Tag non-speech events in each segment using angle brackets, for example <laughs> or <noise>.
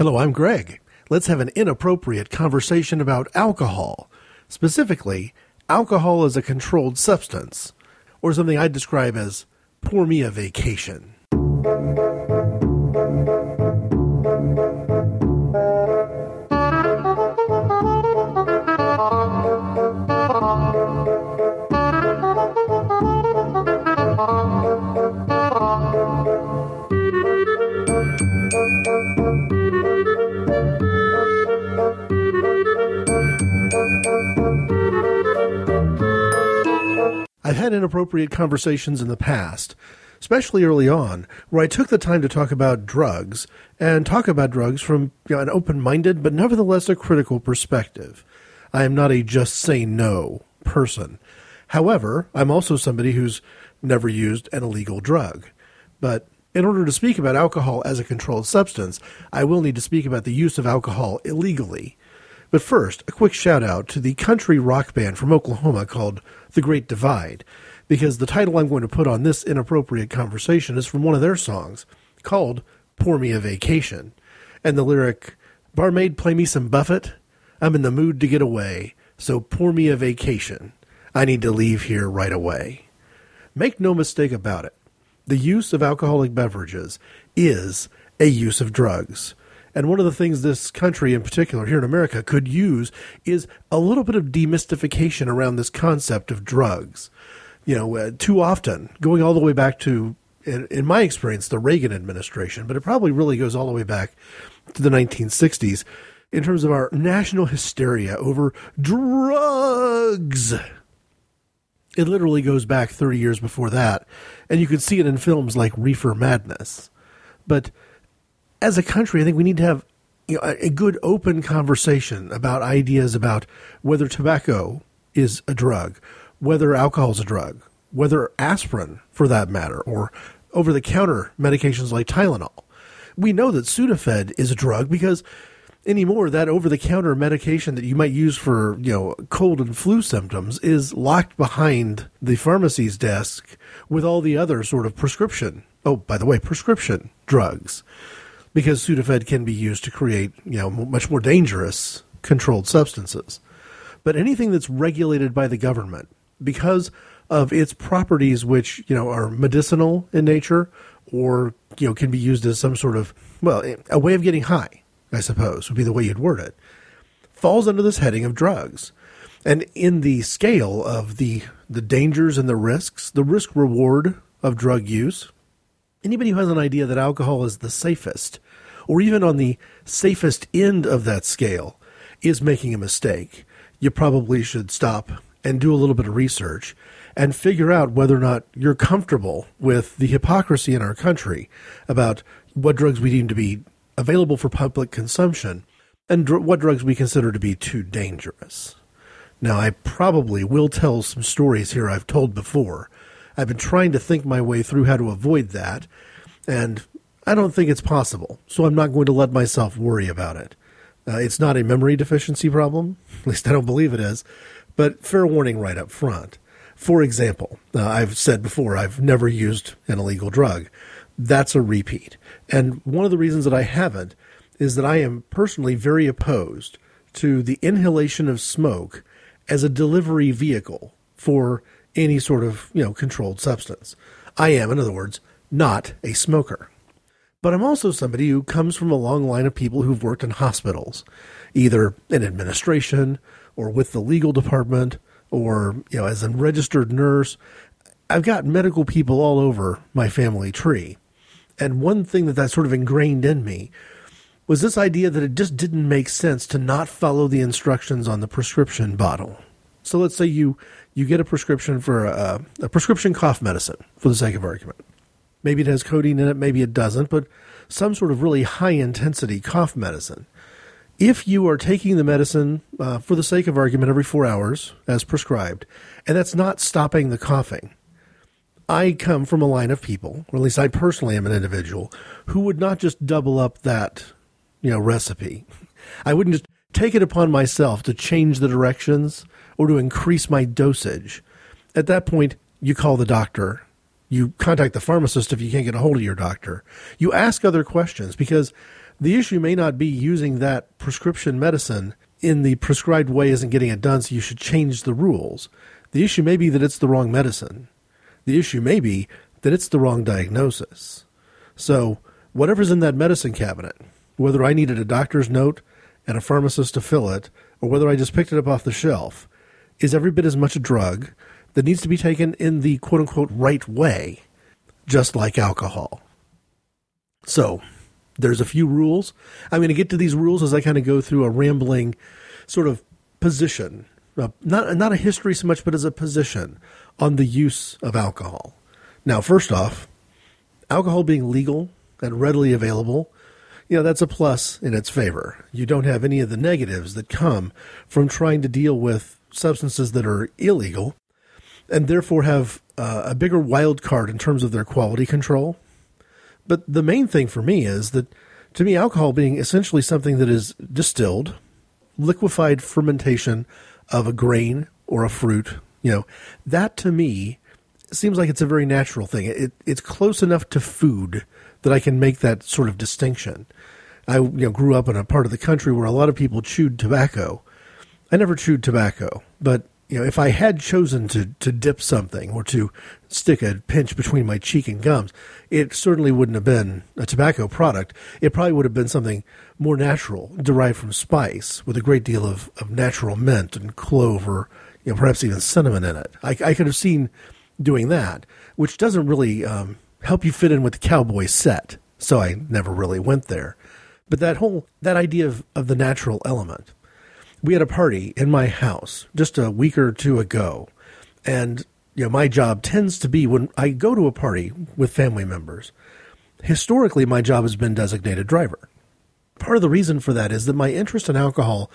Hello, I'm Greg. Let's have an inappropriate conversation about alcohol. Specifically, alcohol as a controlled substance, or something I'd describe as pour me a vacation. Had inappropriate conversations in the past, especially early on, where I took the time to talk about drugs and talk about drugs from you know, an open minded but nevertheless a critical perspective. I am not a just say no person. However, I'm also somebody who's never used an illegal drug. But in order to speak about alcohol as a controlled substance, I will need to speak about the use of alcohol illegally. But first, a quick shout out to the country rock band from Oklahoma called The Great Divide, because the title I'm going to put on this inappropriate conversation is from one of their songs called Pour Me a Vacation. And the lyric, Barmaid, play me some Buffett. I'm in the mood to get away, so pour me a vacation. I need to leave here right away. Make no mistake about it. The use of alcoholic beverages is a use of drugs. And one of the things this country, in particular here in America, could use is a little bit of demystification around this concept of drugs. You know, uh, too often, going all the way back to, in, in my experience, the Reagan administration, but it probably really goes all the way back to the 1960s in terms of our national hysteria over drugs. It literally goes back 30 years before that, and you can see it in films like Reefer Madness. But as a country, I think we need to have you know, a, a good open conversation about ideas about whether tobacco is a drug, whether alcohol is a drug, whether aspirin, for that matter, or over the counter medications like Tylenol. We know that Sudafed is a drug because anymore that over the counter medication that you might use for, you know, cold and flu symptoms is locked behind the pharmacy's desk with all the other sort of prescription. Oh, by the way, prescription drugs because Sudafed can be used to create, you know, much more dangerous controlled substances. But anything that's regulated by the government because of its properties which, you know, are medicinal in nature or, you know, can be used as some sort of, well, a way of getting high, I suppose, would be the way you'd word it, falls under this heading of drugs. And in the scale of the the dangers and the risks, the risk reward of drug use, anybody who has an idea that alcohol is the safest, or even on the safest end of that scale, is making a mistake. You probably should stop and do a little bit of research and figure out whether or not you're comfortable with the hypocrisy in our country about what drugs we deem to be available for public consumption and dr- what drugs we consider to be too dangerous. Now, I probably will tell some stories here I've told before I've been trying to think my way through how to avoid that, and I don't think it's possible, so I'm not going to let myself worry about it. Uh, it's not a memory deficiency problem, <laughs> at least I don't believe it is, but fair warning right up front. For example, uh, I've said before, I've never used an illegal drug. That's a repeat. And one of the reasons that I haven't is that I am personally very opposed to the inhalation of smoke as a delivery vehicle for any sort of, you know, controlled substance. I am, in other words, not a smoker. But I'm also somebody who comes from a long line of people who've worked in hospitals, either in administration or with the legal department or, you know, as a registered nurse. I've got medical people all over my family tree. And one thing that that sort of ingrained in me was this idea that it just didn't make sense to not follow the instructions on the prescription bottle. So let's say you you get a prescription for a, a prescription cough medicine, for the sake of argument. Maybe it has codeine in it, maybe it doesn't, but some sort of really high intensity cough medicine. If you are taking the medicine uh, for the sake of argument every four hours, as prescribed, and that's not stopping the coughing, I come from a line of people, or at least I personally am an individual, who would not just double up that, you know, recipe. <laughs> I wouldn't just take it upon myself to change the directions or to increase my dosage. At that point, you call the doctor. You contact the pharmacist if you can't get a hold of your doctor. You ask other questions because The issue may not be using that prescription medicine in the prescribed way isn't getting it done, so you should change the rules. The issue may be that it's the wrong medicine. The issue may be that it's the wrong diagnosis. So, whatever's in that medicine cabinet, whether I needed a doctor's note and a pharmacist to fill it, or whether I just picked it up off the shelf, is every bit as much a drug that needs to be taken in the quote unquote right way, just like alcohol. So, there's a few rules. I'm going to get to these rules as I kind of go through a rambling sort of position, uh, not not a history so much, but as a position on the use of alcohol. Now, first off, alcohol being legal and readily available, you know, that's a plus in its favor. You don't have any of the negatives that come from trying to deal with substances that are illegal and therefore have uh, a bigger wild card in terms of their quality control but the main thing for me is that, to me, alcohol being essentially something that is distilled, liquefied fermentation of a grain or a fruit, you know, that to me seems like it's a very natural thing. It, it's close enough to food that I can make that sort of distinction. I you know, grew up in a part of the country where a lot of people chewed tobacco. I never chewed tobacco, but you know, if I had chosen to, to dip something or to stick a pinch between my cheek and gums, it certainly wouldn't have been a tobacco product. It probably would have been something more natural, derived from spice, with a great deal of, of natural mint and clove or you know, perhaps even cinnamon in it. I, I could have seen doing that, which doesn't really um, help you fit in with the cowboy set. So I never really went there. But that whole that idea of, of the natural element we had a party in my house just a week or two ago, and you know my job tends to be when I go to a party with family members. Historically, my job has been designated driver. Part of the reason for that is that my interest in alcohol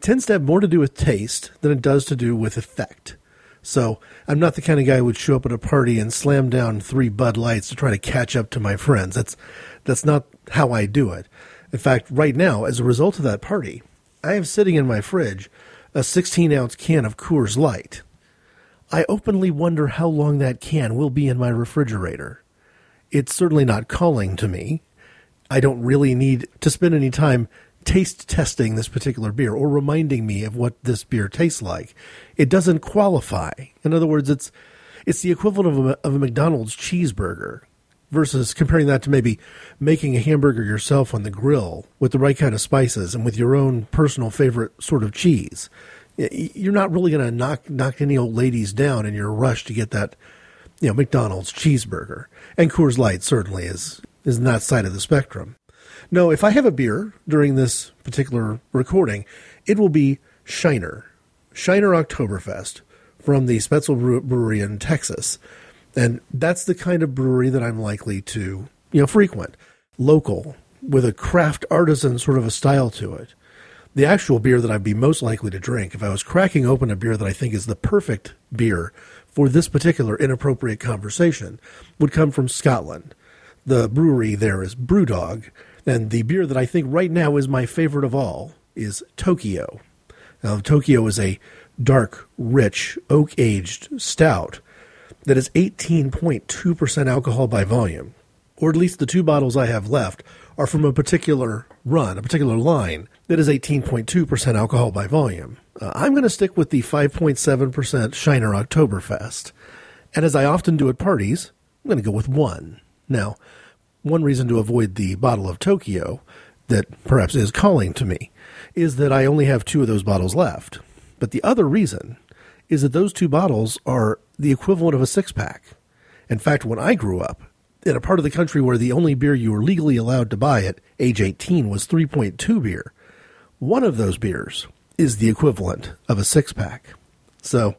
tends to have more to do with taste than it does to do with effect. So I'm not the kind of guy who would show up at a party and slam down three Bud Lights to try to catch up to my friends. That's that's not how I do it. In fact, right now, as a result of that party, I have sitting in my fridge a 16 ounce can of Coors Light. I openly wonder how long that can will be in my refrigerator. It's certainly not calling to me. I don't really need to spend any time taste testing this particular beer or reminding me of what this beer tastes like. It doesn't qualify. In other words, it's it's the equivalent of a, of a McDonald's cheeseburger versus comparing that to maybe making a hamburger yourself on the grill with the right kind of spices and with your own personal favorite sort of cheese. You're not really going to knock knock any old ladies down in your rush to get that, you know, McDonald's cheeseburger. And Coors Light certainly is is in that side of the spectrum. No, if I have a beer during this particular recording, it will be Shiner, Shiner Oktoberfest from the Spoetzl Brewery in Texas. And that's the kind of brewery that I'm likely to, you know, frequent. Local, with a craft artisan sort of a style to it. The actual beer that I'd be most likely to drink, if I was cracking open a beer that I think is the perfect beer for this particular inappropriate conversation, would come from Scotland. The brewery there is Brewdog, and the beer that I think right now is my favorite of all is Tokyo. Now, Tokyo is a dark, rich, oak aged stout that is 18.2% alcohol by volume, or at least the two bottles I have left are from a particular run, a particular line that is 18.2% alcohol by volume. Uh, I'm going to stick with the 5.7% Shiner Oktoberfest. And as I often do at parties, I'm going to go with one. Now, one reason to avoid the bottle of Tokyo that perhaps is calling to me is that I only have two of those bottles left. But the other reason is that those two bottles are the equivalent of a six pack. In fact, when I grew up, in a part of the country where the only beer you were legally allowed to buy at age 18 was 3.2 beer, one of those beers is the equivalent of a six pack. So,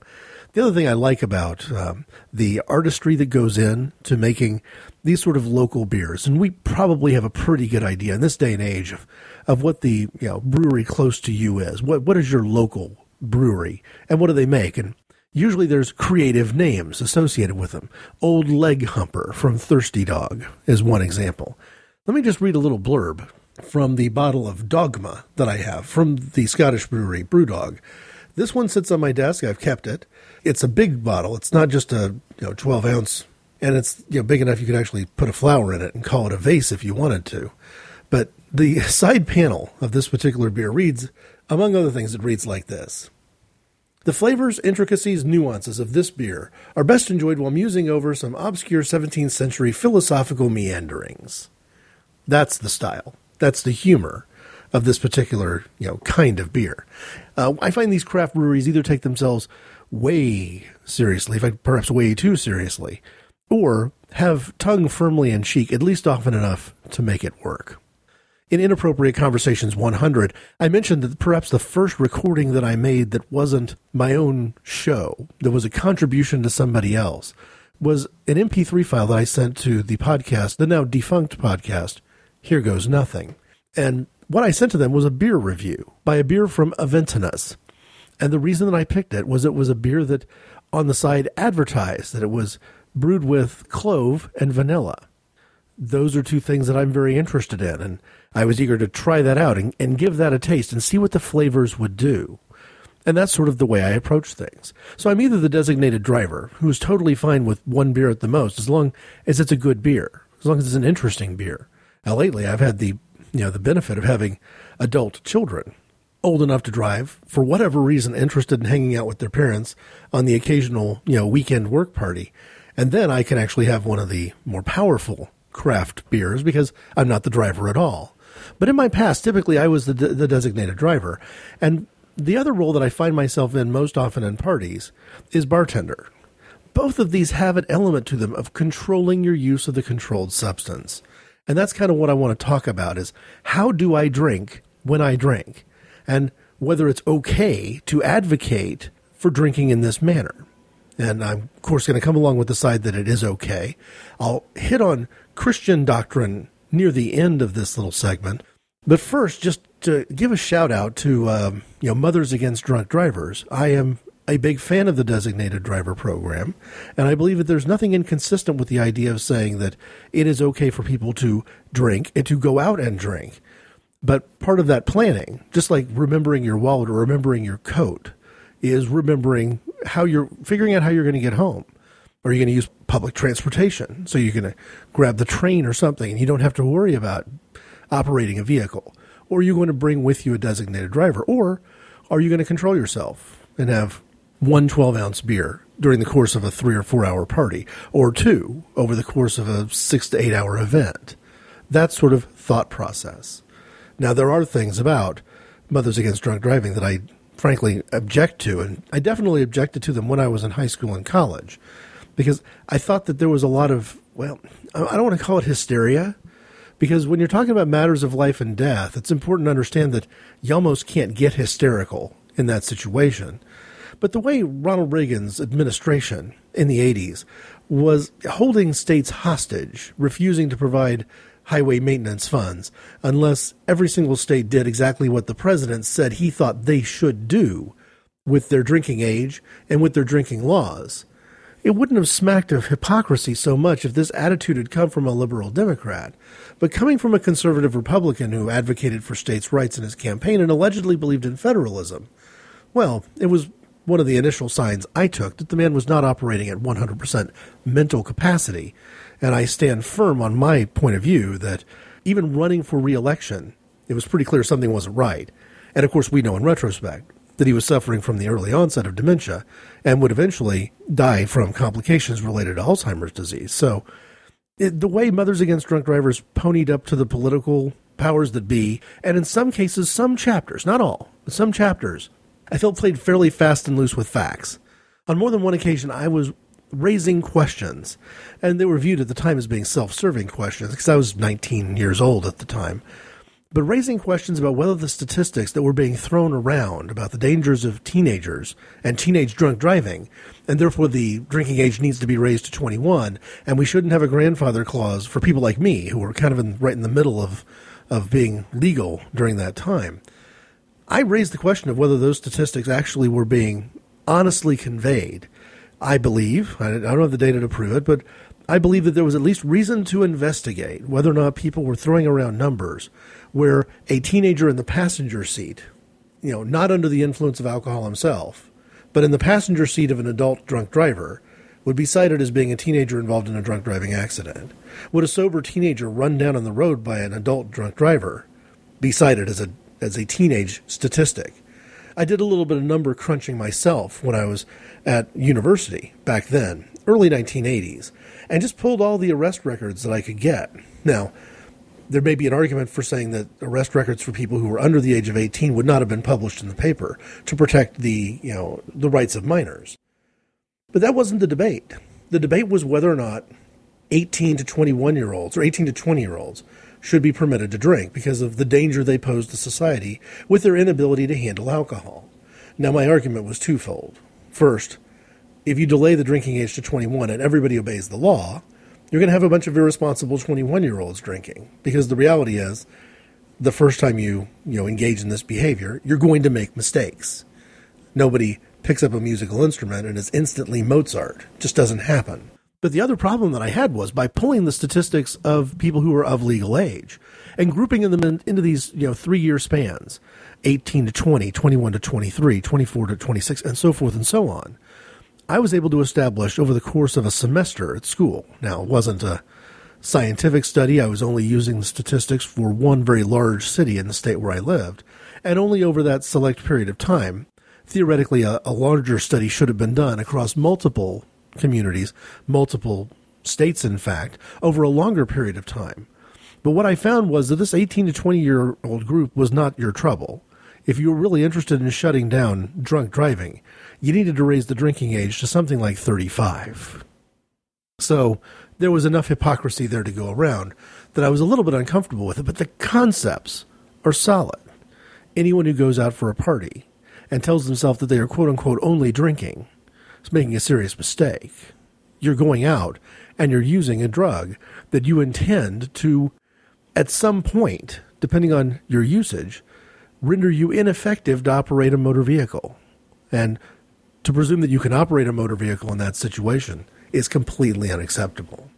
the other thing I like about um, the artistry that goes in to making these sort of local beers, and we probably have a pretty good idea in this day and age of, of what the you know brewery close to you is. What what is your local brewery, and what do they make? And usually there's creative names associated with them. Old Leg Humper from Thirsty Dog is one example. Let me just read a little blurb from the bottle of Dogma that I have from the Scottish brewery Brewdog. This one sits on my desk. I've kept it. It's a big bottle. It's not just a you know 12 ounce, and it's you know big enough you could actually put a flower in it and call it a vase if you wanted to. But The <laughs> side panel of this particular beer reads, among other things, it reads like this. The flavors, intricacies, nuances of this beer are best enjoyed while musing over some obscure 17th century philosophical meanderings. That's the style. That's the humor of this particular, you know, kind of beer. Uh, I find these craft breweries either take themselves way seriously, in fact, perhaps way too seriously, or have tongue firmly in cheek at least often enough to make it work. In Inappropriate Conversations 100, I mentioned that perhaps the first recording that I made that wasn't my own show, that was a contribution to somebody else, was an MP3 file that I sent to the podcast, the now defunct podcast, Here Goes Nothing. And what I sent to them was a beer review by a beer from Aventinus. And the reason that I picked it was it was a beer that on the side advertised that it was brewed with clove and vanilla. Those are two things that I'm very interested in, and I was eager to try that out and, and give that a taste and see what the flavors would do. And that's sort of the way I approach things. So I'm either the designated driver, who's totally fine with one beer at the most, as long as it's a good beer, as long as it's an interesting beer. Now lately I've had the you know the benefit of having adult children old enough to drive, for whatever reason, interested in hanging out with their parents on the occasional, you know, weekend work party. And then I can actually have one of the more powerful craft beers because I'm not the driver at all. But in my past, typically I was the, de- the designated driver. And the other role that I find myself in most often in parties is bartender. Both of these have an element to them of controlling your use of the controlled substance. And that's kind of what I want to talk about is how do I drink when I drink? and whether it's okay to advocate for drinking in this manner. And I'm, of course, going to come along with the side that it is okay. I'll hit on Christian doctrine near the end of this little segment. But first, just to give a shout out to um, you know Mothers Against Drunk Drivers, I am a big fan of the designated driver program, and I believe that there's nothing inconsistent with the idea of saying that it is okay for people to drink and to go out and drink. But part of that planning, just like remembering your wallet or remembering your coat, is remembering how you're figuring out how you're going to get home. Are you going to use public transportation? So you're going to grab the train or something and you don't have to worry about operating a vehicle. Or are you going to bring with you a designated driver? Or are you going to control yourself and have one 12 ounce beer during the course of a three or four hour party, or two over the course of a six to eight hour event? That sort of thought process. Now, there are things about Mothers Against Drunk Driving that I frankly object to, and I definitely objected to them when I was in high school and college because I thought that there was a lot of, well, I don't want to call it hysteria, because when you're talking about matters of life and death, it's important to understand that you almost can't get hysterical in that situation. But the way Ronald Reagan's administration in the 80s was holding states hostage, refusing to provide highway maintenance funds unless every single state did exactly what the president said he thought they should do with their drinking age and with their drinking laws. It wouldn't have smacked of hypocrisy so much if this attitude had come from a liberal Democrat, but coming from a conservative Republican who advocated for states' rights in his campaign and allegedly believed in federalism, well, it was one of the initial signs I took that the man was not operating at 100% mental capacity and I stand firm on my point of view that even running for reelection, it was pretty clear something wasn't right. And of course, we know in retrospect that he was suffering from the early onset of dementia and would eventually die from complications related to Alzheimer's disease. So, the way Mothers Against Drunk Drivers ponied up to the political powers that be, and in some cases, some chapters, not all, but some chapters, I felt played fairly fast and loose with facts. On more than one occasion, I was raising questions. And they were viewed at the time as being self serving questions because I was 19 years old at the time. But raising questions about whether the statistics that were being thrown around about the dangers of teenagers and teenage drunk driving, and therefore the drinking age needs to be raised to 21, and we shouldn't have a grandfather clause for people like me who were kind of in, right in the middle of, of being legal during that time. I raised the question of whether those statistics actually were being honestly conveyed I believe, I don't have the data to prove it, but I believe that there was at least reason to investigate whether or not people were throwing around numbers where a teenager in the passenger seat, you know, not under the influence of alcohol himself, but in the passenger seat of an adult drunk driver, would be cited as being a teenager involved in a drunk driving accident. Would a sober teenager run down on the road by an adult drunk driver be cited as a as a teenage statistic. I did a little bit of number crunching myself when I was at university back then, early 1980s, and just pulled all the arrest records that I could get. Now, there may be an argument for saying that arrest records for people who were under the age of 18 would not have been published in the paper to protect the, you know, the rights of minors. But that wasn't the debate. The debate was whether or not 18 to 21 year olds or 18 to 20 year olds should be permitted to drink because of the danger they pose to society with their inability to handle alcohol. Now, my argument was twofold. First, if you delay the drinking age to 21 and everybody obeys the law, you're going to have a bunch of irresponsible 21 year olds drinking because the reality is the first time you you know engage in this behavior you're going to make mistakes. Nobody picks up a musical instrument and is instantly mozart. It just doesn't happen. But the other problem that i had was by pulling the statistics of people who are of legal age and grouping them in, into these you know three year spans 18 to 20 21 to 23 24 to 26 and so forth and so on I was able to establish over the course of a semester at school. Now, it wasn't a scientific study. I was only using the statistics for one very large city in the state where I lived. And only over that select period of time, theoretically, a, a larger study should have been done across multiple communities, multiple states, in fact, over a longer period of time. But what I found was that this 18 to 20 year old group was not your trouble. If you were really interested in shutting down drunk driving, you needed to raise the drinking age to something like 35. So there was enough hypocrisy there to go around that I was a little bit uncomfortable with it, but the concepts are solid. Anyone who goes out for a party and tells themselves that they are quote unquote only drinking is making a serious mistake. You're going out and you're using a drug that you intend to, at some point, depending on your usage, render you ineffective to operate a motor vehicle. And to presume that you can operate a motor vehicle in that situation is completely unacceptable.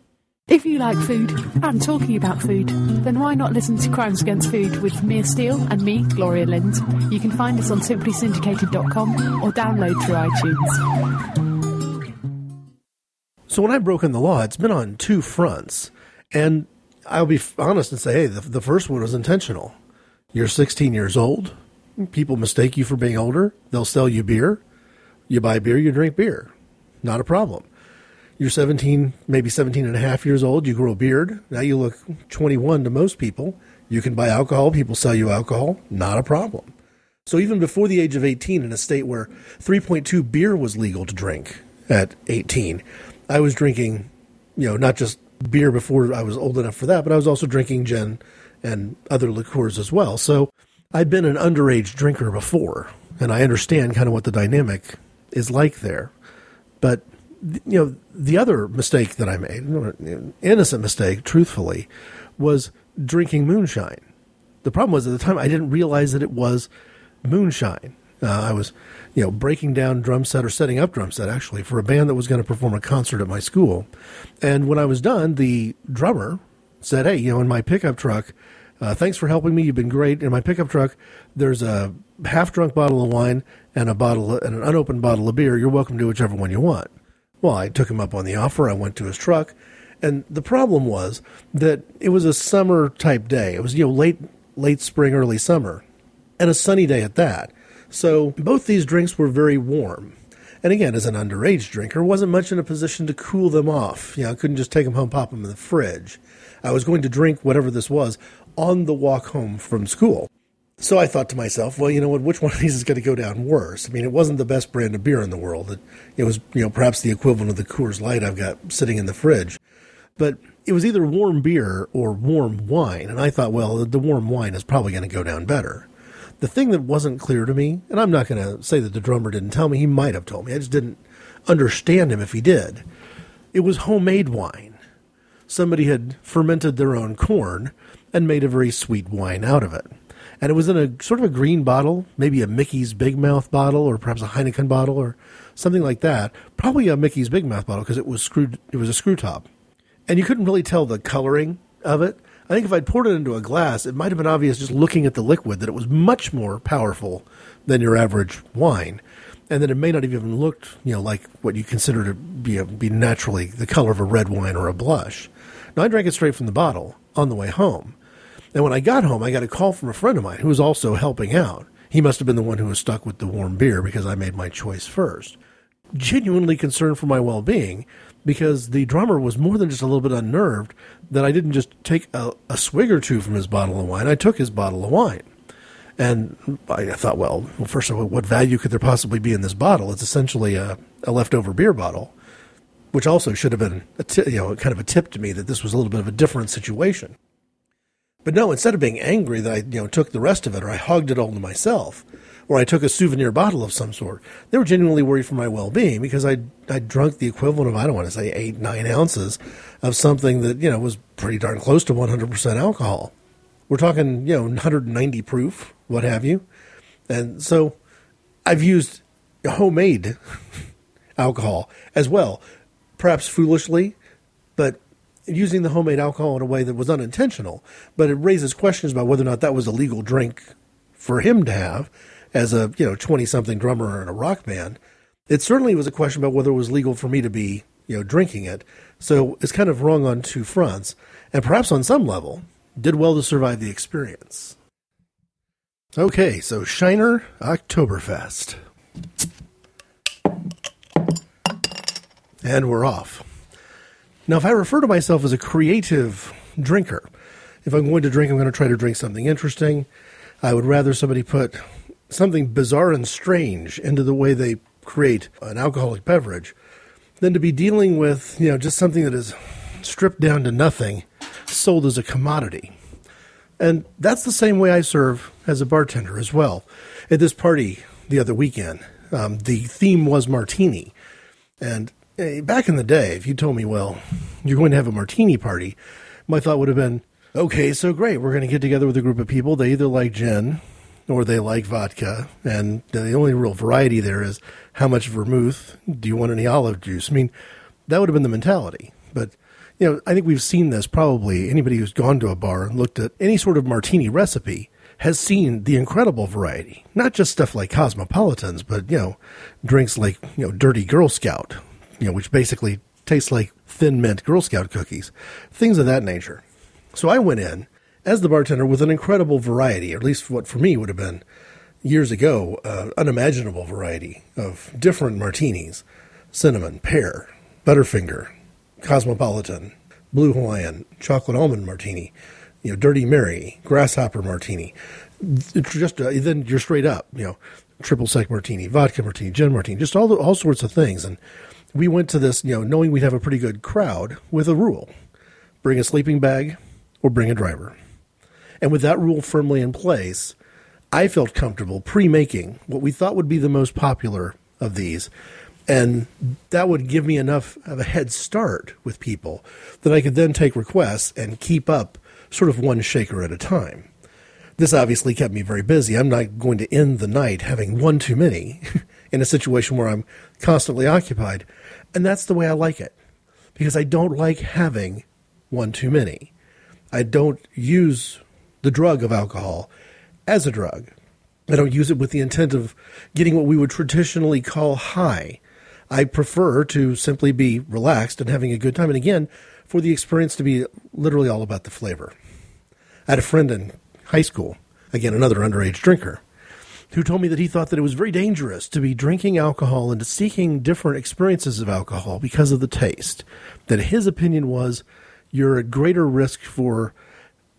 If you like food and talking about food, then why not listen to Crimes Against Food with Mia Steele and me, Gloria Lind? You can find us on simplysyndicated.com or download through iTunes. So when I've broken the law, it's been on two fronts. And I'll be honest and say, hey, the, the first one was intentional. You're 16 years old. People mistake you for being older. They'll sell you beer. You buy beer, you drink beer. Not a problem. You're 17, maybe 17 and a half years old. You grow a beard. Now you look 21 to most people. You can buy alcohol. People sell you alcohol. Not a problem. So even before the age of 18, in a state where 3.2 beer was legal to drink at 18, I was drinking, you know, not just beer before I was old enough for that, but I was also drinking gin and other liqueurs as well. So I'd been an underage drinker before, and I understand kind of what the dynamic is like there. But you know, the other mistake that I made, innocent mistake, truthfully, was drinking moonshine. The problem was at the time I didn't realize that it was moonshine. Uh, I was, you know, breaking down drum set or setting up drum set actually for a band that was going to perform a concert at my school. And when I was done, the drummer said, "Hey, you know, in my pickup truck, uh, thanks for helping me. You've been great. In my pickup truck, there's a half drunk bottle of wine and a bottle and an unopened bottle of beer. You're welcome to whichever one you want. Well, I took him up on the offer. I went to his truck, and the problem was that it was a summer type day. It was you know late late spring, early summer, and a sunny day at that. So both these drinks were very warm. And again, as an underage drinker, wasn't much in a position to cool them off. You know, I couldn't just take them home, pop them in the fridge. I was going to drink whatever this was on the walk home from school. So I thought to myself, well, you know what? Which one of these is going to go down worse? I mean, it wasn't the best brand of beer in the world. It, it was, you know, perhaps the equivalent of the Coors Light I've got sitting in the fridge. But it was either warm beer or warm wine. And I thought, well, the warm wine is probably going to go down better. The thing that wasn't clear to me, and I'm not going to say that the drummer didn't tell me, he might have told me. I just didn't understand him if he did. It was homemade wine. Somebody had fermented their own corn and made a very sweet wine out of it and it was in a sort of a green bottle, maybe a Mickey's Big Mouth bottle, or perhaps a Heineken bottle, or something like that. Probably a Mickey's Big Mouth bottle because it was screwed. It was a screw top, and you couldn't really tell the coloring of it. I think if I'd poured it into a glass, it might have been obvious just looking at the liquid that it was much more powerful than your average wine, and that it may not have even looked, you know, like what you consider to be a, be naturally the color of a red wine or a blush. Now I drank it straight from the bottle on the way home And when I got home, I got a call from a friend of mine who was also helping out. He must have been the one who was stuck with the warm beer because I made my choice first. Genuinely concerned for my well being because the drummer was more than just a little bit unnerved that I didn't just take a, a swig or two from his bottle of wine. I took his bottle of wine. And I thought, well, well, first of all, what value could there possibly be in this bottle? It's essentially a, a leftover beer bottle, which also should have been, t- you know, kind of a tip to me that this was a little bit of a different situation. But no, instead of being angry that I, you know, took the rest of it or I hugged it all to myself, or I took a souvenir bottle of some sort, they were genuinely worried for my well-being because I I drunk the equivalent of I don't want to say eight nine ounces of something that you know was pretty darn close to 100% alcohol. We're talking you know 190 proof, what have you, and so I've used homemade <laughs> alcohol as well, perhaps foolishly, but using the homemade alcohol in a way that was unintentional, but it raises questions about whether or not that was a legal drink for him to have as a you know 20 something drummer in a rock band. It certainly was a question about whether it was legal for me to be you know drinking it. So it's kind of wrong on two fronts, and perhaps on some level did well to survive the experience. Okay, so Shiner Oktoberfest. And we're off. Now, if I refer to myself as a creative drinker, if I'm going to drink, I'm going to try to drink something interesting. I would rather somebody put something bizarre and strange into the way they create an alcoholic beverage than to be dealing with, you know, just something that is stripped down to nothing, sold as a commodity. And that's the same way I serve as a bartender as well. At this party the other weekend, um, the theme was martini. And back in the day, if you told me, well, you're going to have a martini party, my thought would have been, okay, so great. We're going to get together with a group of people. They either like gin or they like vodka. And the only real variety there is how much vermouth do you want any olive juice? I mean, that would have been the mentality. But, you know, I think we've seen this probably. Anybody who's gone to a bar and looked at any sort of martini recipe has seen the incredible variety. Not just stuff like cosmopolitans, but, you know, drinks like, you know, Dirty Girl Scout you know, which basically tastes like thin mint Girl Scout cookies, things of that nature. So I went in as the bartender with an incredible variety, or at least what for me would have been years ago, uh, unimaginable variety of different martinis cinnamon, pear, Butterfinger, Cosmopolitan, Blue Hawaiian, Chocolate Almond Martini, you know, Dirty Mary, Grasshopper Martini. Just uh, then you're straight up, you know, triple sec martini, vodka martini, gin martini, just all the, all sorts of things. And we went to this, you know, knowing we'd have a pretty good crowd with a rule bring a sleeping bag or bring a driver. And with that rule firmly in place, I felt comfortable pre making what we thought would be the most popular of these. And that would give me enough of a head start with people that I could then take requests and keep up sort of one shaker at a time. This obviously kept me very busy. I'm not going to end the night having one too many <laughs> in a situation where I'm constantly occupied. And that's the way I like it because I don't like having one too many. I don't use the drug of alcohol as a drug. I don't use it with the intent of getting what we would traditionally call high. I prefer to simply be relaxed and having a good time. And again, for the experience to be literally all about the flavor. I had a friend in high school, again, another underage drinker, who told me that he thought that it was very dangerous to be drinking alcohol and seeking different experiences of alcohol because of the taste. That his opinion was you're at greater risk for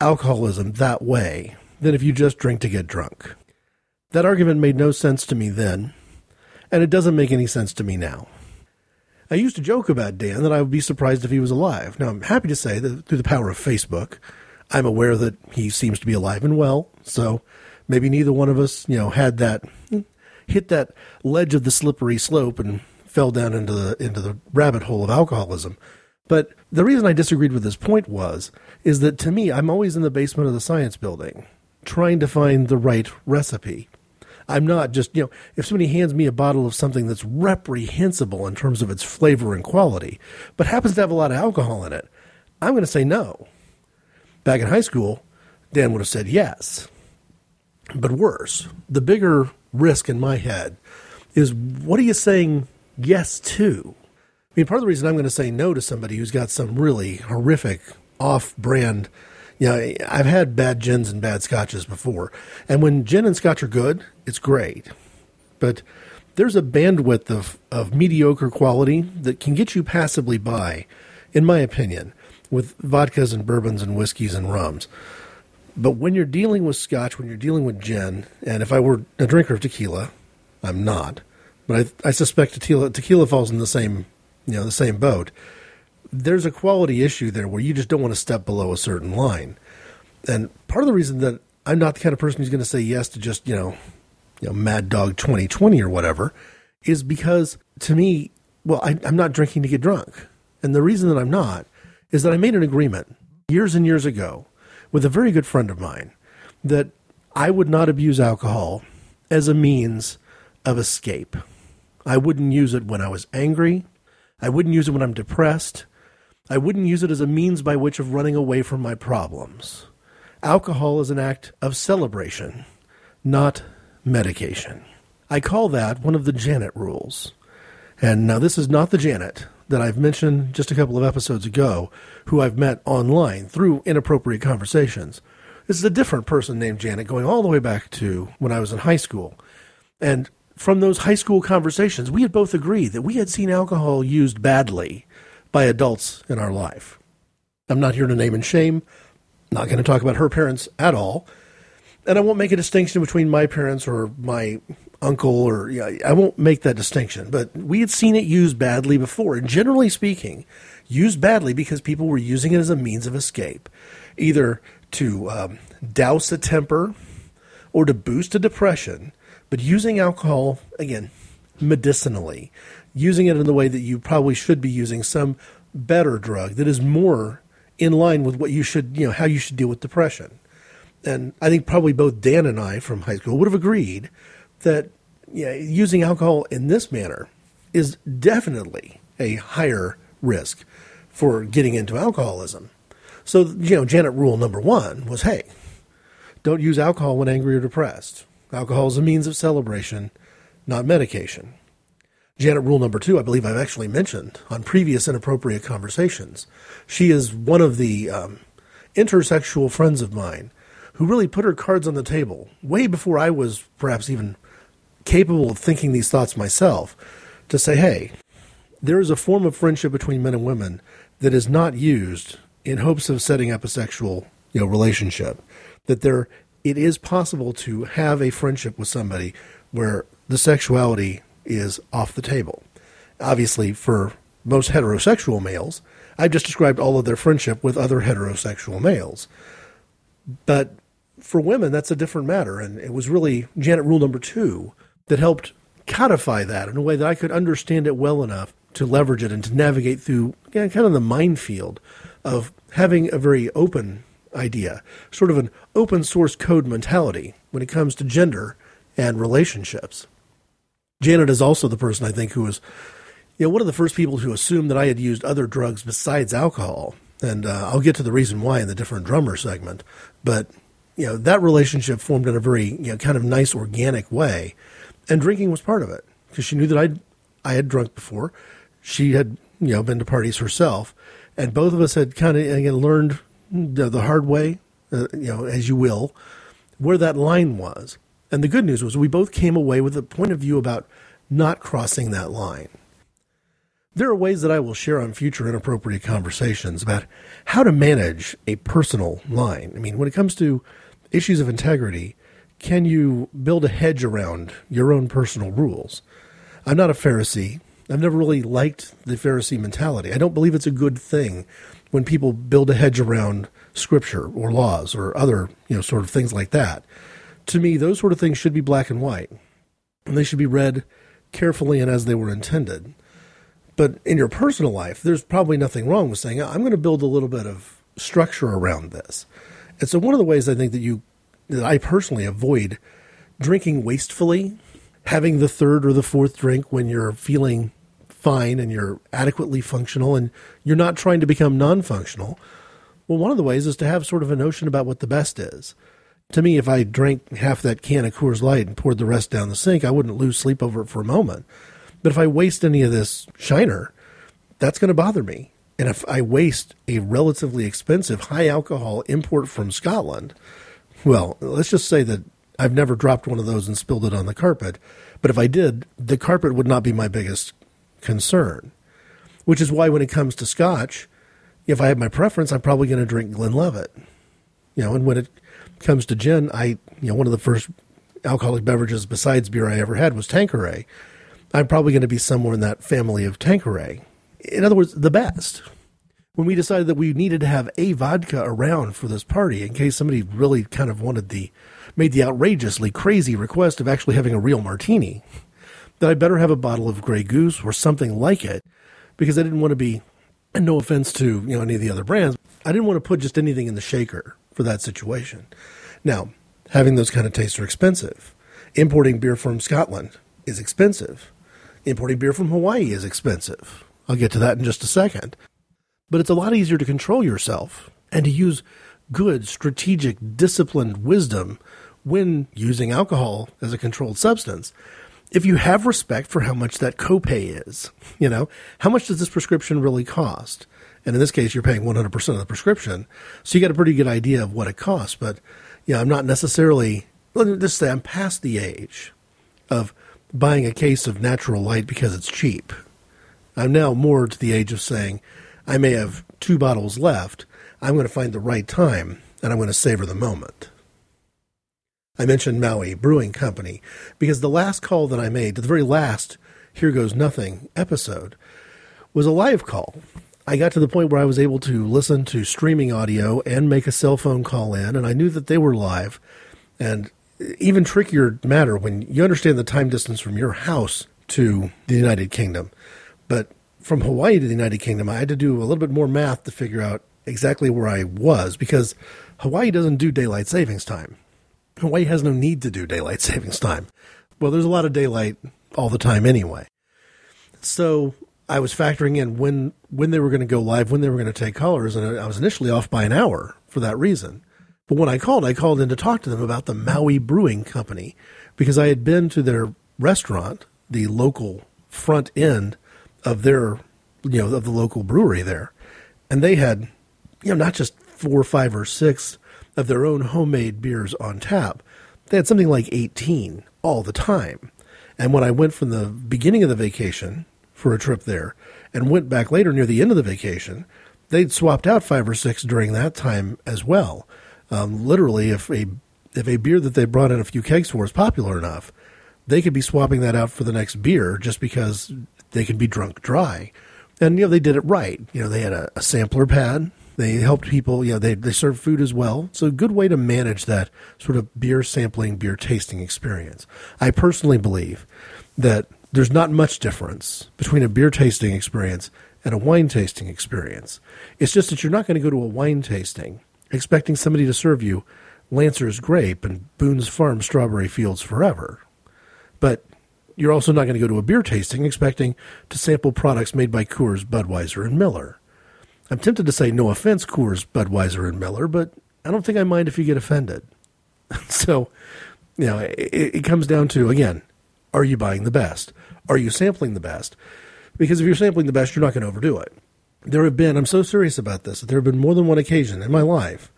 alcoholism that way than if you just drink to get drunk. That argument made no sense to me then, and it doesn't make any sense to me now. I used to joke about Dan that I would be surprised if he was alive. Now, I'm happy to say that through the power of Facebook, I'm aware that he seems to be alive and well, so maybe neither one of us, you know, had that hit that ledge of the slippery slope and fell down into the into the rabbit hole of alcoholism. But the reason I disagreed with this point was is that to me I'm always in the basement of the science building trying to find the right recipe. I'm not just, you know, if somebody hands me a bottle of something that's reprehensible in terms of its flavor and quality, but happens to have a lot of alcohol in it, I'm going to say no. Back in high school, Dan would have said yes. But worse, the bigger risk in my head is what are you saying yes to? I mean, part of the reason I'm going to say no to somebody who's got some really horrific off brand, you Yeah, I've had bad gins and bad scotches before. And when gin and scotch are good, it's great. But there's a bandwidth of, of mediocre quality that can get you passably by, in my opinion, with vodkas and bourbons and whiskeys and rums. But when you're dealing with scotch, when you're dealing with gin, and if I were a drinker of tequila, I'm not, but I, I suspect tequila, tequila falls in the same, you know, the same boat. There's a quality issue there where you just don't want to step below a certain line. And part of the reason that I'm not the kind of person who's going to say yes to just, you know, you know, Mad Dog 2020 or whatever, is because to me, well, I, I'm not drinking to get drunk. And the reason that I'm not is that I made an agreement years and years ago with a very good friend of mine that I would not abuse alcohol as a means of escape. I wouldn't use it when I was angry. I wouldn't use it when I'm depressed. I wouldn't use it as a means by which of running away from my problems. Alcohol is an act of celebration, not medication. I call that one of the Janet rules. And now, this is not the Janet that I've mentioned just a couple of episodes ago, who I've met online through inappropriate conversations. This is a different person named Janet going all the way back to when I was in high school. And from those high school conversations, we had both agreed that we had seen alcohol used badly by adults in our life. I'm not here to name and shame, not going to talk about her parents at all and I won't make a distinction between my parents or my uncle or I won't make that distinction. But we had seen it used badly before, and generally speaking, used badly because people were using it as a means of escape, either to um, douse a temper or to boost a depression. But using alcohol again medicinally, using it in the way that you probably should be using some better drug that is more in line with what you should, you know, how you should deal with depression and I think probably both Dan and I from high school would have agreed that using alcohol in this manner is definitely a higher risk for getting into alcoholism. So, you know, Janet rule number one was hey, don't use alcohol when angry or depressed. Alcohol is a means of celebration, not medication. Janet rule number two, I believe I've actually mentioned on previous inappropriate conversations. She is one of the um, intersexual friends of mine who really put her cards on the table way before I was perhaps even capable of thinking these thoughts myself to say, hey, there is a form of friendship between men and women that is not used in hopes of setting up a sexual you know, relationship. That there it is possible to have a friendship with somebody where the sexuality is off the table. Obviously, for most heterosexual males, I've just described all of their friendship with other heterosexual males. But for women, that's a different matter. And it was really Janet Rule number two that helped codify that in a way that I could understand it well enough to leverage it and to navigate through know, kind of the minefield of having a very open idea, sort of an open source code mentality when it comes to gender and relationships. Janet is also the person I think who was, you know, one of the first people who assumed that I had used other drugs besides alcohol. And uh, I'll get to the reason why in the different drummer segment. But you know, that relationship formed in a very, you know, kind of nice, organic way. And drinking was part of it because she knew that I'd, I had drunk before. She had, you know, been to parties herself. And both of us had kind of, again, learned the, the hard way, uh, you know, as you will, where that line was. And the good news was we both came away with a point of view about not crossing that line. There are ways that I will share on future inappropriate conversations about how to manage a personal line. I mean, when it comes to issues of integrity, can you build a hedge around your own personal rules? I'm not a Pharisee. I've never really liked the Pharisee mentality. I don't believe it's a good thing when people build a hedge around scripture or laws or other, you know, sort of things like that. To me, those sort of things should be black and white. And they should be read carefully and as they were intended. But in your personal life, there's probably nothing wrong with saying, I'm going to build a little bit of structure around this. And so one of the ways I think that you that I personally avoid drinking wastefully, having the third or the fourth drink when you're feeling fine and you're adequately functional and you're not trying to become non-functional. Well, one of the ways is to have sort of a notion about what the best is. To me, if I drank half that can of Coors Light and poured the rest down the sink, I wouldn't lose sleep over it for a moment. But if I waste any of this shiner, that's going to bother me. And if I waste a relatively expensive high alcohol import from Scotland, well, let's just say that I've never dropped one of those and spilled it on the carpet. But if I did, the carpet would not be my biggest concern. Which is why when it comes to scotch, if I have my preference, I'm probably going to drink Glenlivet. You know, and when it comes to gin, I, you know, one of the first alcoholic beverages besides beer I ever had was Tanqueray. I'm probably going to be somewhere in that family of Tanqueray. In other words, the best. When we decided that we needed to have a vodka around for this party in case somebody really kind of wanted the, made the outrageously crazy request of actually having a real martini, that I better have a bottle of Grey Goose or something like it because I didn't want to be, and no offense to, you know, any of the other brands, I didn't want to put just anything in the shaker for that situation. Now, having those kind of tastes are expensive. Importing beer from Scotland is expensive. Importing beer from Hawaii is expensive. I'll get to that in just a second. But it's a lot easier to control yourself and to use good, strategic, disciplined wisdom when using alcohol as a controlled substance. If you have respect for how much that copay is, you know, how much does this prescription really cost? And in this case, you're paying 100% of the prescription. So you get a pretty good idea of what it costs. But, yeah, I'm not necessarily, let me just say, I'm past the age of buying a case of natural light because it's cheap. I'm now more to the age of saying, I may have two bottles left. I'm going to find the right time and I'm going to savor the moment. I mentioned Maui Brewing Company because the last call that I made, the very last Here Goes Nothing episode, was a live call. I got to the point where I was able to listen to streaming audio and make a cell phone call in, and I knew that they were live. And even trickier matter when you understand the time distance from your house to the United Kingdom. But from Hawaii to the United Kingdom, I had to do a little bit more math to figure out exactly where I was because Hawaii doesn't do daylight savings time. Hawaii has no need to do daylight <laughs> savings time. Well, there's a lot of daylight all the time anyway. So I was factoring in when when they were going to go live, when they were going to take colors, and I was initially off by an hour for that reason. But when I called, I called in to talk to them about the Maui Brewing Company because I had been to their restaurant, the local front end of their, you know, of the local brewery there. And they had, you know, not just four, five, or six of their own homemade beers on tap. They had something like 18 all the time. And when I went from the beginning of the vacation for a trip there and went back later near the end of the vacation, they'd swapped out five or six during that time as well. Um, literally, if a if a beer that they brought in a few kegs for is popular enough, they could be swapping that out for the next beer just because they can be drunk dry. And you know they did it right. You know they had a, a sampler pad. They helped people. You know they they served food as well. So a good way to manage that sort of beer sampling, beer tasting experience. I personally believe that there's not much difference between a beer tasting experience and a wine tasting experience. It's just that you're not going to go to a wine tasting expecting somebody to serve you Lancer's grape and Boone's Farm strawberry fields forever. But you're also not going to go to a beer tasting expecting to sample products made by Coors, Budweiser, and Miller. I'm tempted to say no offense, Coors, Budweiser, and Miller, but I don't think I mind if you get offended. <laughs> so, you know, it, it comes down to, again, are you buying the best? Are you sampling the best? Because if you're sampling the best, you're not going to overdo it there have been, I'm so serious about this, that there have been more than one occasion in my life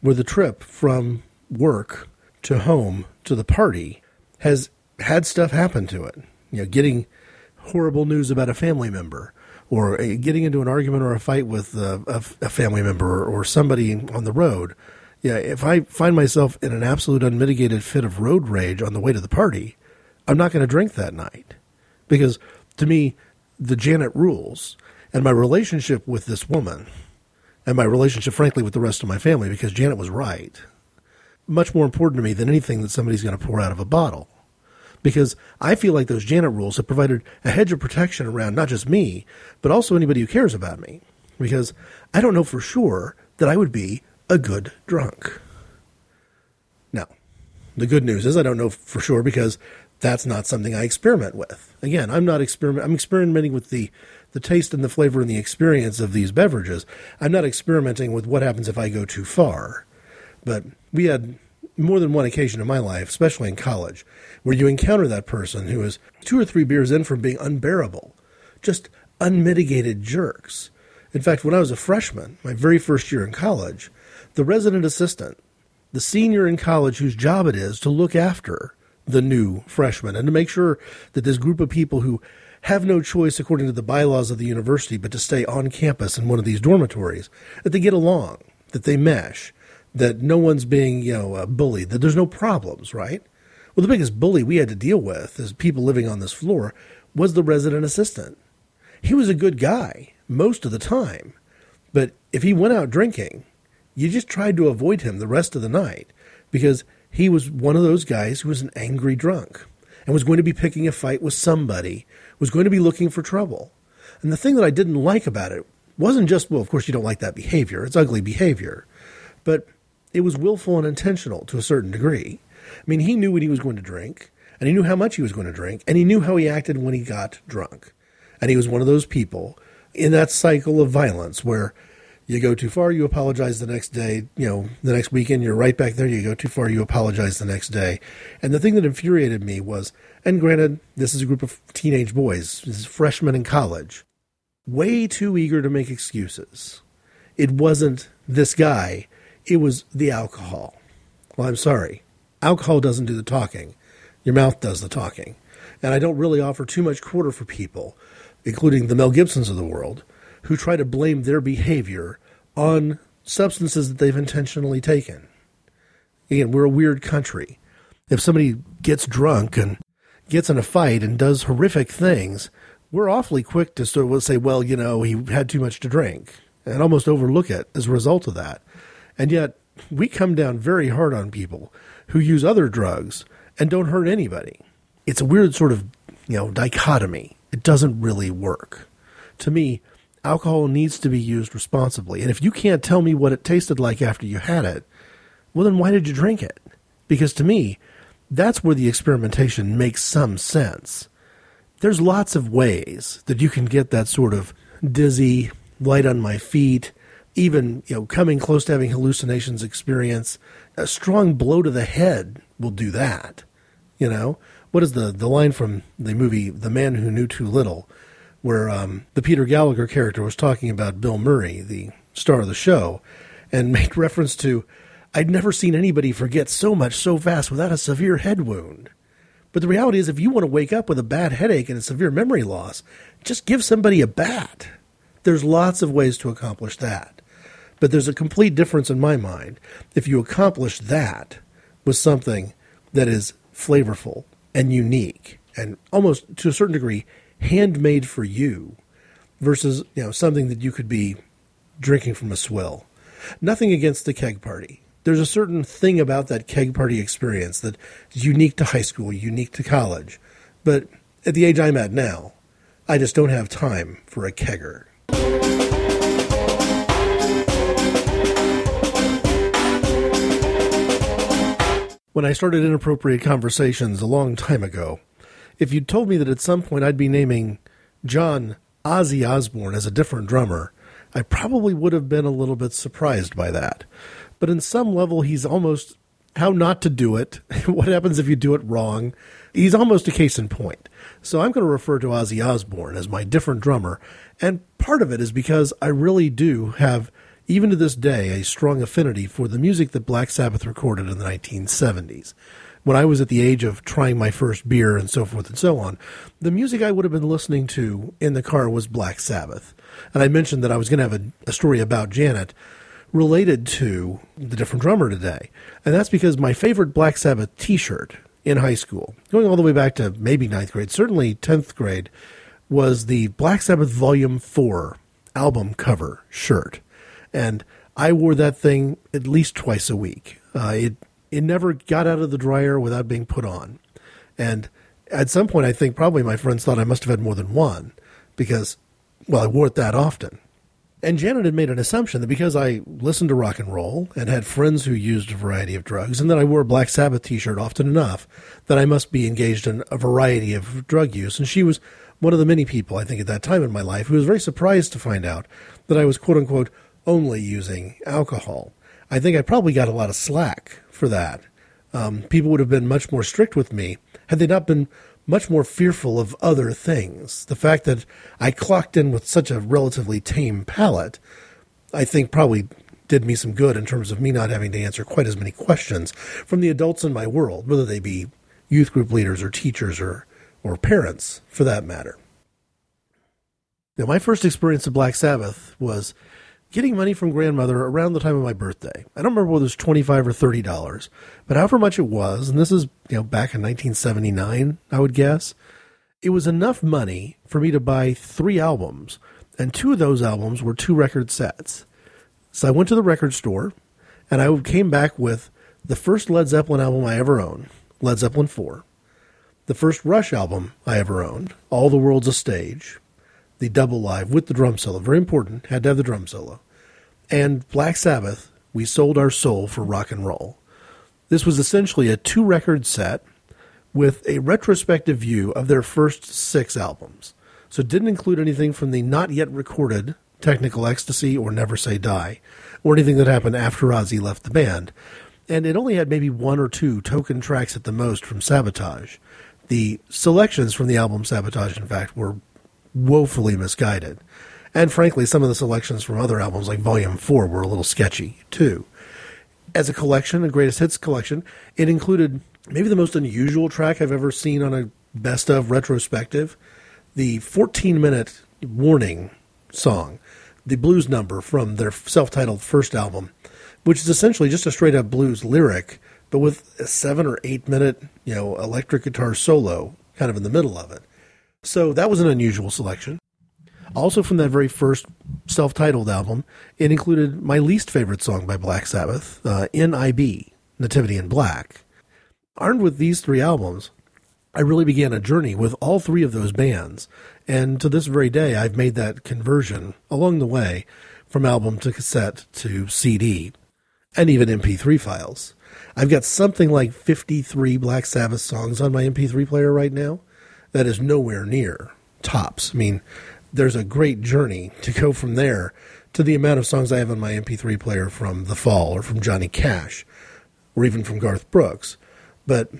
where the trip from work to home to the party has had stuff happen to it. You know, getting horrible news about a family member or getting into an argument or a fight with a, family member or somebody on the road. Yeah, if I find myself in an absolute unmitigated fit of road rage on the way to the party, I'm not going to drink that night because to me, the Janet rules and my relationship with this woman and my relationship, frankly, with the rest of my family, because Janet was right, much more important to me than anything that somebody's going to pour out of a bottle. Because I feel like those Janet rules have provided a hedge of protection around not just me, but also anybody who cares about me. Because I don't know for sure that I would be a good drunk. Now, the good news is I don't know for sure because that's not something I experiment with. Again, I'm not experiment. I'm experimenting with the the taste and the flavor and the experience of these beverages. I'm not experimenting with what happens if I go too far. But we had more than one occasion in my life, especially in college, where you encounter that person who is two or three beers in from being unbearable, just unmitigated jerks. In fact, when I was a freshman, my very first year in college, the resident assistant, the senior in college whose job it is to look after the new freshman and to make sure that this group of people who have no choice according to the bylaws of the university but to stay on campus in one of these dormitories, that they get along, that they mesh, that no one's being, you know, uh, bullied, that there's no problems, right? Well, the biggest bully we had to deal with as people living on this floor was the resident assistant. He was a good guy most of the time, but if he went out drinking, you just tried to avoid him the rest of the night because he was one of those guys who was an angry drunk and was going to be picking a fight with somebody, was going to be looking for trouble. And the thing that I didn't like about it wasn't just, well, of course, you don't like that behavior. It's ugly behavior. But it was willful and intentional to a certain degree. I mean, he knew what he was going to drink, and he knew how much he was going to drink, and he knew how he acted when he got drunk. And he was one of those people in that cycle of violence where you go too far, you apologize the next day. You know, the next weekend, you're right back there. You go too far, you apologize the next day. And the thing that infuriated me was, and granted, this is a group of teenage boys, this is freshmen in college, way too eager to make excuses. It wasn't this guy, it was the alcohol. Well, I'm sorry. Alcohol doesn't do the talking, your mouth does the talking. And I don't really offer too much quarter for people, including the Mel Gibsons of the world, who try to blame their behavior on substances that they've intentionally taken. Again, we're a weird country. If somebody gets drunk and gets in a fight and does horrific things, we're awfully quick to sort of say, well, you know, he had too much to drink and almost overlook it as a result of that. And yet, we come down very hard on people who use other drugs and don't hurt anybody. It's a weird sort of, you know, dichotomy. It doesn't really work. To me, alcohol needs to be used responsibly. And if you can't tell me what it tasted like after you had it, well, then why did you drink it? Because to me, that's where the experimentation makes some sense. There's lots of ways that you can get that sort of dizzy, light on my feet, even you know coming close to having hallucinations experience. A strong blow to the head will do that. You know what is the the line from the movie The Man Who Knew Too Little? where um, the Peter Gallagher character was talking about Bill Murray, the star of the show, and <laughs> made reference to, I'd never seen anybody forget so much so fast without a severe head wound. But the reality is, if you want to wake up with a bad headache and a severe memory loss, just give somebody a bat. There's lots of ways to accomplish that. But there's a complete difference in my mind if you accomplish that with something that is flavorful and unique and almost to a certain degree handmade for you versus you know something that you could be drinking from a swill. Nothing against the keg party. There's a certain thing about that keg party experience that is unique to high school, unique to college. But at the age I'm at now, I just don't have time for a kegger. When I started inappropriate conversations a long time ago, if you'd told me that at some point I'd be naming John Ozzy Osbourne as a different drummer, I probably would have been a little bit surprised by that. But in some level, he's almost how not to do it, <laughs> what happens if you do it wrong. He's almost a case in point. So I'm going to refer to Ozzy Osbourne as my different drummer. And part of it is because I really do have, even to this day, a strong affinity for the music that Black Sabbath recorded in the 1970s when I was at the age of trying my first beer and so forth and so on, the music I would have been listening to in the car was Black Sabbath. And I mentioned that I was going to have a, a story about Janet related to the different drummer today. And that's because my favorite Black Sabbath t shirt in high school, going all the way back to maybe ninth grade, certainly 10th grade, was the Black Sabbath Volume 4 album cover shirt. And I wore that thing at least twice a week. Uh, it it never got out of the dryer without being put on. And at some point, I think probably my friends thought I must have had more than one because, well, I wore it that often. And Janet had made an assumption that because I listened to rock and roll and had friends who used a variety of drugs, and that I wore a Black Sabbath t shirt often enough, that I must be engaged in a variety of drug use. And she was one of the many people, I think, at that time in my life who was very surprised to find out that I was, quote unquote, only using alcohol. I think I probably got a lot of slack for that Um, people would have been much more strict with me had they not been much more fearful of other things. The fact that I clocked in with such a relatively tame palate, I think probably did me some good in terms of me not having to answer quite as many questions from the adults in my world, whether they be youth group leaders or teachers or, or parents for that matter. Now, my first experience of Black Sabbath was getting money from grandmother around the time of my birthday. I don't remember whether it was twenty five or thirty dollars, but however much it was, and this is you know back in nineteen seventy nine, I would guess, it was enough money for me to buy three albums, and two of those albums were two record sets. So I went to the record store, and I came back with the first Led Zeppelin album I ever owned, Led Zeppelin four, the first Rush album I ever owned, All the World's a Stage, the double live with the drum solo. Very important. Had to have the drum solo. And Black Sabbath, We Sold Our Soul for Rock and Roll. This was essentially a two record set with a retrospective view of their first six albums. So it didn't include anything from the not yet recorded Technical Ecstasy or Never Say Die, or anything that happened after Ozzy left the band. And it only had maybe one or two token tracks at the most from Sabotage. The selections from the album Sabotage, in fact, were woefully misguided. And frankly, some of the selections from other albums, like Volume 4, were a little sketchy, too. As a collection, a greatest hits collection, it included maybe the most unusual track I've ever seen on a best of retrospective the 14 minute warning song, the blues number from their self titled first album, which is essentially just a straight up blues lyric, but with a seven or eight minute, you know, electric guitar solo kind of in the middle of it. So that was an unusual selection. Also, from that very first self titled album, it included my least favorite song by Black Sabbath, uh, NIB, Nativity in Black. Armed with these three albums, I really began a journey with all three of those bands. And to this very day, I've made that conversion along the way from album to cassette to CD and even MP3 files. I've got something like 53 Black Sabbath songs on my MP3 player right now that is nowhere near tops. I mean, there's a great journey to go from there to the amount of songs I have on my MP3 player from The Fall or from Johnny Cash or even from Garth Brooks. But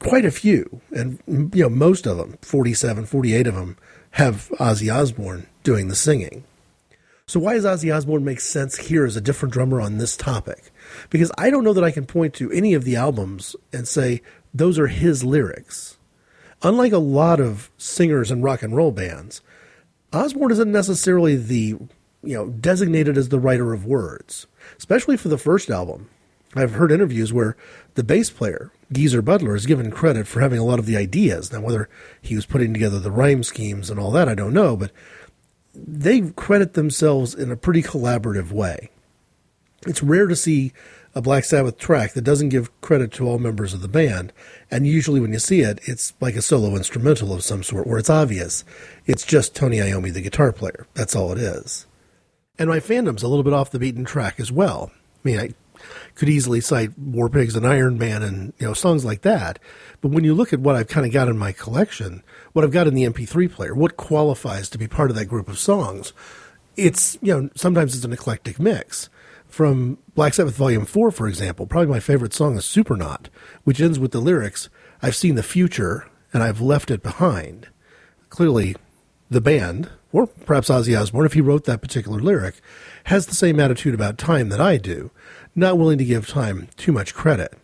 quite a few, and you know, most of them, 47, 48 of them, have Ozzy Osbourne doing the singing. So why does Ozzy Osbourne make sense here as a different drummer on this topic? Because I don't know that I can point to any of the albums and say those are his lyrics. Unlike a lot of singers and rock and roll bands, Osbourne isn't necessarily the you know designated as the writer of words, especially for the first album. I've heard interviews where the bass player, Geezer Butler, is given credit for having a lot of the ideas. Now, whether he was putting together the rhyme schemes and all that, I don't know, but they credit themselves in a pretty collaborative way. It's rare to see a Black Sabbath track that doesn't give credit to all members of the band. And usually when you see it, it's like a solo instrumental of some sort where it's obvious. It's just Tony Iommi, the guitar player. That's all it is. And my fandom's a little bit off the beaten track as well. I mean, I could easily cite War Pigs and Iron Man and, you know, songs like that. But when you look at what I've kind of got in my collection, what I've got in the MP3 player, what qualifies to be part of that group of songs, it's, you know, sometimes it's an eclectic mix from Black Sabbath Volume 4, for example, probably my favorite song is Supernaut, which ends with the lyrics I've seen the future and I've left it behind. Clearly, the band, or perhaps Ozzy Osbourne, if he wrote that particular lyric, has the same attitude about time that I do, not willing to give time too much credit.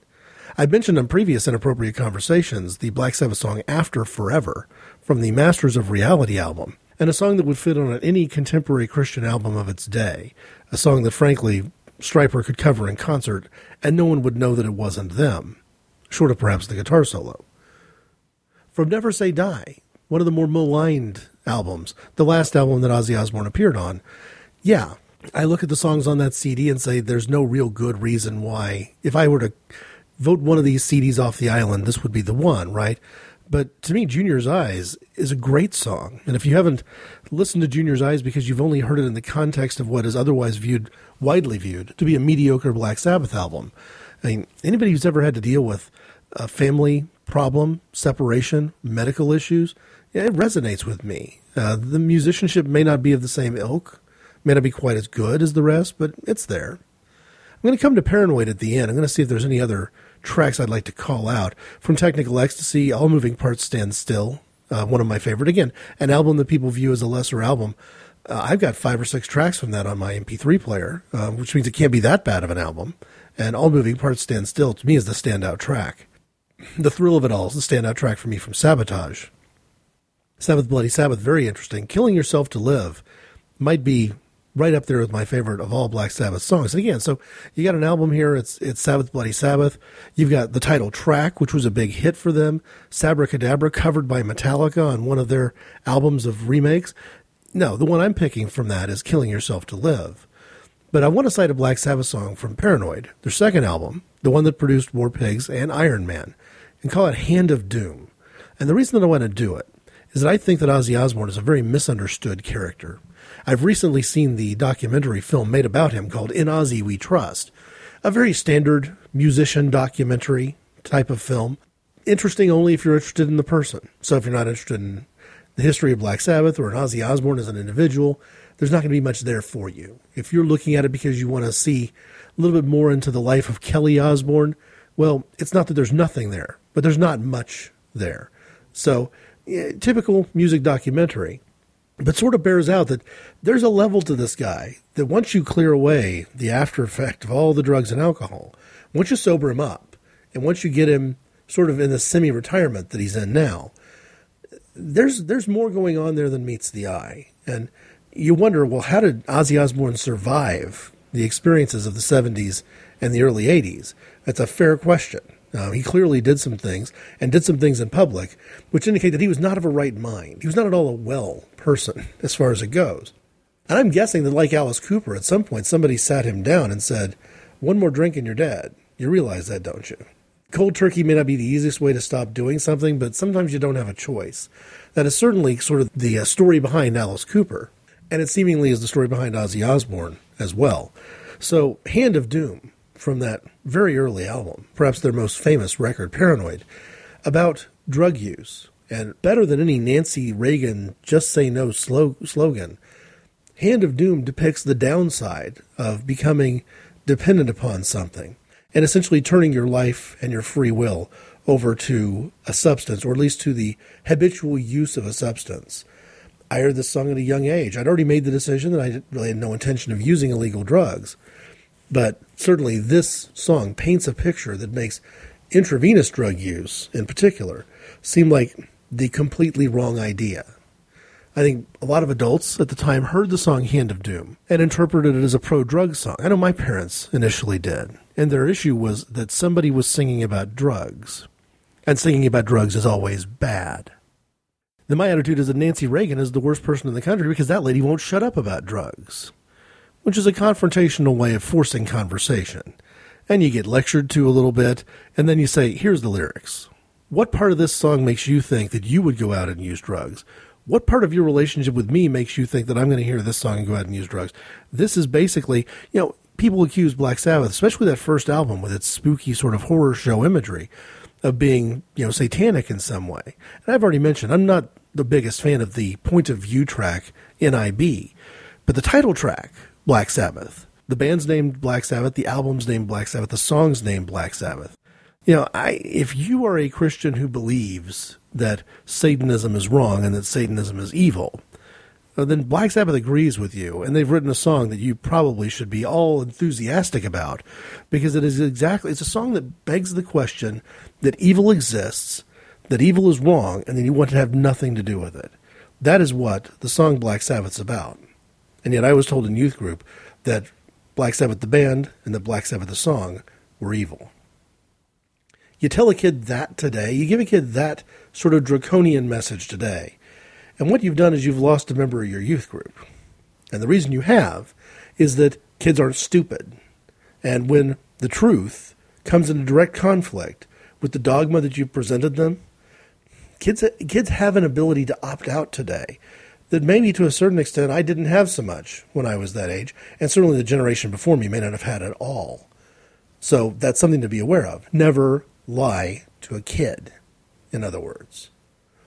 I've mentioned on previous inappropriate conversations the Black Sabbath song After Forever from the Masters of Reality album, and a song that would fit on any contemporary Christian album of its day, a song that frankly Stryper could cover in concert, and no one would know that it wasn't them, short of perhaps the guitar solo. From Never Say Die, one of the more maligned albums, the last album that Ozzy Osbourne appeared on, yeah, I look at the songs on that CD and say there's no real good reason why, if I were to vote one of these CDs off the island, this would be the one, right? But to me, Junior's Eyes is a great song. And if you haven't listened to Junior's Eyes because you've only heard it in the context of what is otherwise viewed, widely viewed, to be a mediocre Black Sabbath album, I mean, anybody who's ever had to deal with a family problem, separation, medical issues, it resonates with me. Uh, the musicianship may not be of the same ilk, may not be quite as good as the rest, but it's there. I'm going to come to Paranoid at the end. I'm going to see if there's any other tracks I'd like to call out from Technical Ecstasy, All Moving Parts Stand Still, uh, one of my favorite. Again, an album that people view as a lesser album. Uh, I've got five or six tracks from that on my MP3 player, uh, which means it can't be that bad of an album. And All Moving Parts Stand Still to me is the standout track. The Thrill of It All is the standout track for me from Sabotage. Sabbath Bloody Sabbath, very interesting. Killing Yourself to Live might be right up there with my favorite of all Black Sabbath songs. And again, so you got an album here. It's it's Sabbath Bloody Sabbath. You've got the title track, which was a big hit for them. Sabbra Cadabra, covered by Metallica on one of their albums of remakes. No, the one I'm picking from that is Killing Yourself to Live. But I want to cite a Black Sabbath song from Paranoid, their second album, the one that produced War Pigs and Iron Man, and call it Hand of Doom. And the reason that I want to do it is that I think that Ozzy Osbourne is a very misunderstood character. I've recently seen the documentary film made about him called In Ozzy We Trust, a very standard musician documentary type of film. Interesting only if you're interested in the person. So if you're not interested in the history of Black Sabbath or in Ozzy Osbourne as an individual, there's not going to be much there for you. If you're looking at it because you want to see a little bit more into the life of Kelly Osbourne, well, it's not that there's nothing there, but there's not much there. So typical music documentary, but sort of bears out that there's a level to this guy that once you clear away the after effect of all the drugs and alcohol, once you sober him up, and once you get him sort of in the semi retirement that he's in now, there's there's more going on there than meets the eye. And you wonder, well, how did Ozzy Osbourne survive the experiences of the 70s and the early 80s? That's a fair question. Uh, he clearly did some things and did some things in public, which indicate that he was not of a right mind. He was not at all a well person <laughs> as far as it goes. And I'm guessing that, like Alice Cooper, at some point somebody sat him down and said, One more drink and you're dead. You realize that, don't you? Cold turkey may not be the easiest way to stop doing something, but sometimes you don't have a choice. That is certainly sort of the uh, story behind Alice Cooper, and it seemingly is the story behind Ozzy Osbourne as well. So, Hand of Doom from that very early album, perhaps their most famous record, Paranoid, about drug use. And better than any Nancy Reagan just say no slogan, Hand of Doom depicts the downside of becoming dependent upon something and essentially turning your life and your free will over to a substance, or at least to the habitual use of a substance. I heard this song at a young age. I'd already made the decision that I really had no intention of using illegal drugs. But certainly, this song paints a picture that makes intravenous drug use, in particular, seem like the completely wrong idea. I think a lot of adults at the time heard the song Hand of Doom and interpreted it as a pro drug song. I know my parents initially did. And their issue was that somebody was singing about drugs. And singing about drugs is always bad. Then my attitude is that Nancy Reagan is the worst person in the country because that lady won't shut up about drugs which is a confrontational way of forcing conversation. And you get lectured to a little bit, and then you say, here's the lyrics. What part of this song makes you think that you would go out and use drugs? What part of your relationship with me makes you think that I'm going to hear this song and go out and use drugs? This is basically, you know, people accuse Black Sabbath, especially that first album with its spooky sort of horror show imagery, of being, you know, satanic in some way. And I've already mentioned, I'm not the biggest fan of the point of view track NIB, but the title track, Black Sabbath. The band's named Black Sabbath, the album's named Black Sabbath, the song's named Black Sabbath. You know, I if you are a Christian who believes that Satanism is wrong and that Satanism is evil, uh, then Black Sabbath agrees with you, and they've written a song that you probably should be all enthusiastic about because it is exactly it's a song that begs the question that evil exists, that evil is wrong, and then you want to have nothing to do with it. That is what the song Black Sabbath's about. And yet I was told in youth group that Black Sabbath the band and that Black Sabbath the song were evil. You tell a kid that today, you give a kid that sort of draconian message today. And what you've done is you've lost a member of your youth group. And the reason you have is that kids aren't stupid. And when the truth comes into direct conflict with the dogma that you've presented them, kids kids have an ability to opt out today that maybe to a certain extent I didn't have so much when I was that age, and certainly the generation before me may not have had at all. So that's something to be aware of. Never lie to a kid, in other words.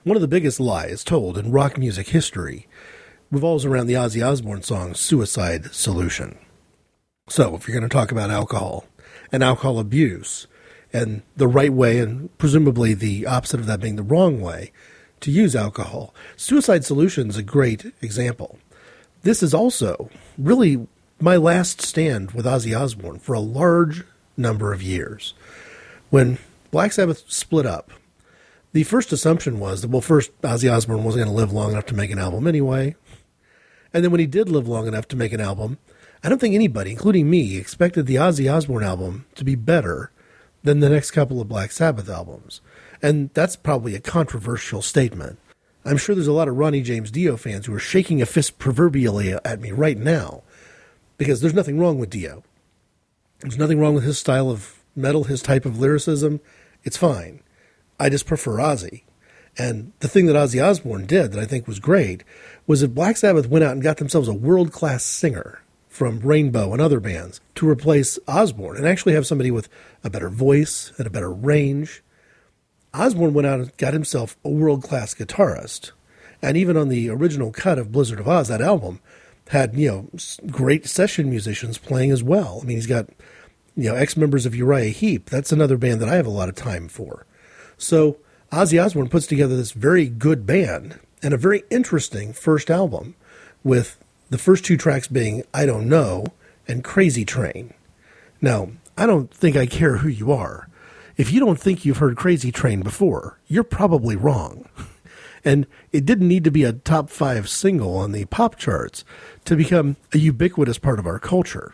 One of the biggest lies told in rock music history revolves around the Ozzy Osbourne song Suicide Solution. So, if you're going to talk about alcohol and alcohol abuse, and the right way, and presumably the opposite of that being the wrong way to use alcohol. Suicide Solution is a great example. This is also really my last stand with Ozzy Osbourne for a large number of years. When Black Sabbath split up, the first assumption was that, well, first, Ozzy Osbourne wasn't going to live long enough to make an album anyway. And then when he did live long enough to make an album, I don't think anybody, including me, expected the Ozzy Osbourne album to be better than the next couple of Black Sabbath albums. And that's probably a controversial statement. I'm sure there's a lot of Ronnie James Dio fans who are shaking a fist proverbially at me right now because there's nothing wrong with Dio. There's nothing wrong with his style of metal, his type of lyricism. It's fine. I just prefer Ozzy. And the thing that Ozzy Osbourne did that I think was great was that Black Sabbath went out and got themselves a world class singer from Rainbow and other bands to replace Osbourne and actually have somebody with a better voice and a better range. Osbourne went out and got himself a world class guitarist. And even on the original cut of Blizzard of Ozz, that album had, you know, great session musicians playing as well. I mean, he's got, you know, ex members of Uriah Heep. That's another band that I have a lot of time for. So Ozzy Osbourne puts together this very good band and a very interesting first album with the first two tracks being I Don't Know and Crazy Train. Now, I don't think I care who you are. If you don't think you've heard Crazy Train before, you're probably wrong. <laughs> And it didn't need to be a top five single on the pop charts to become a ubiquitous part of our culture.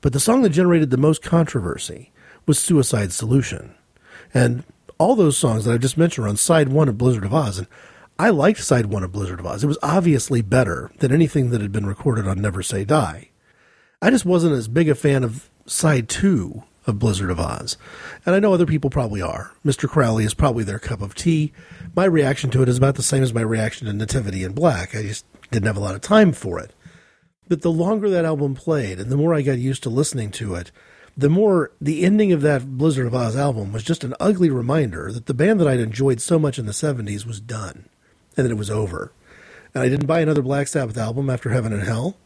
But the song that generated the most controversy was Suicide Solution. And all those songs that I just mentioned on side one of Blizzard of Ozz, And I liked side one of Blizzard of Ozz. It was obviously better than anything that had been recorded on Never Say Die. I just wasn't as big a fan of side two of Blizzard of Ozz. And I know other people probably are. Mr. Crowley is probably their cup of tea. My reaction to it is about the same as my reaction to Nativity in Black. I just didn't have a lot of time for it. But the longer that album played and the more I got used to listening to it, the more the ending of that Blizzard of Ozz album was just an ugly reminder that the band that I'd enjoyed so much in the 70s was done and that it was over. And I didn't buy another Black Sabbath album after Heaven and Hell,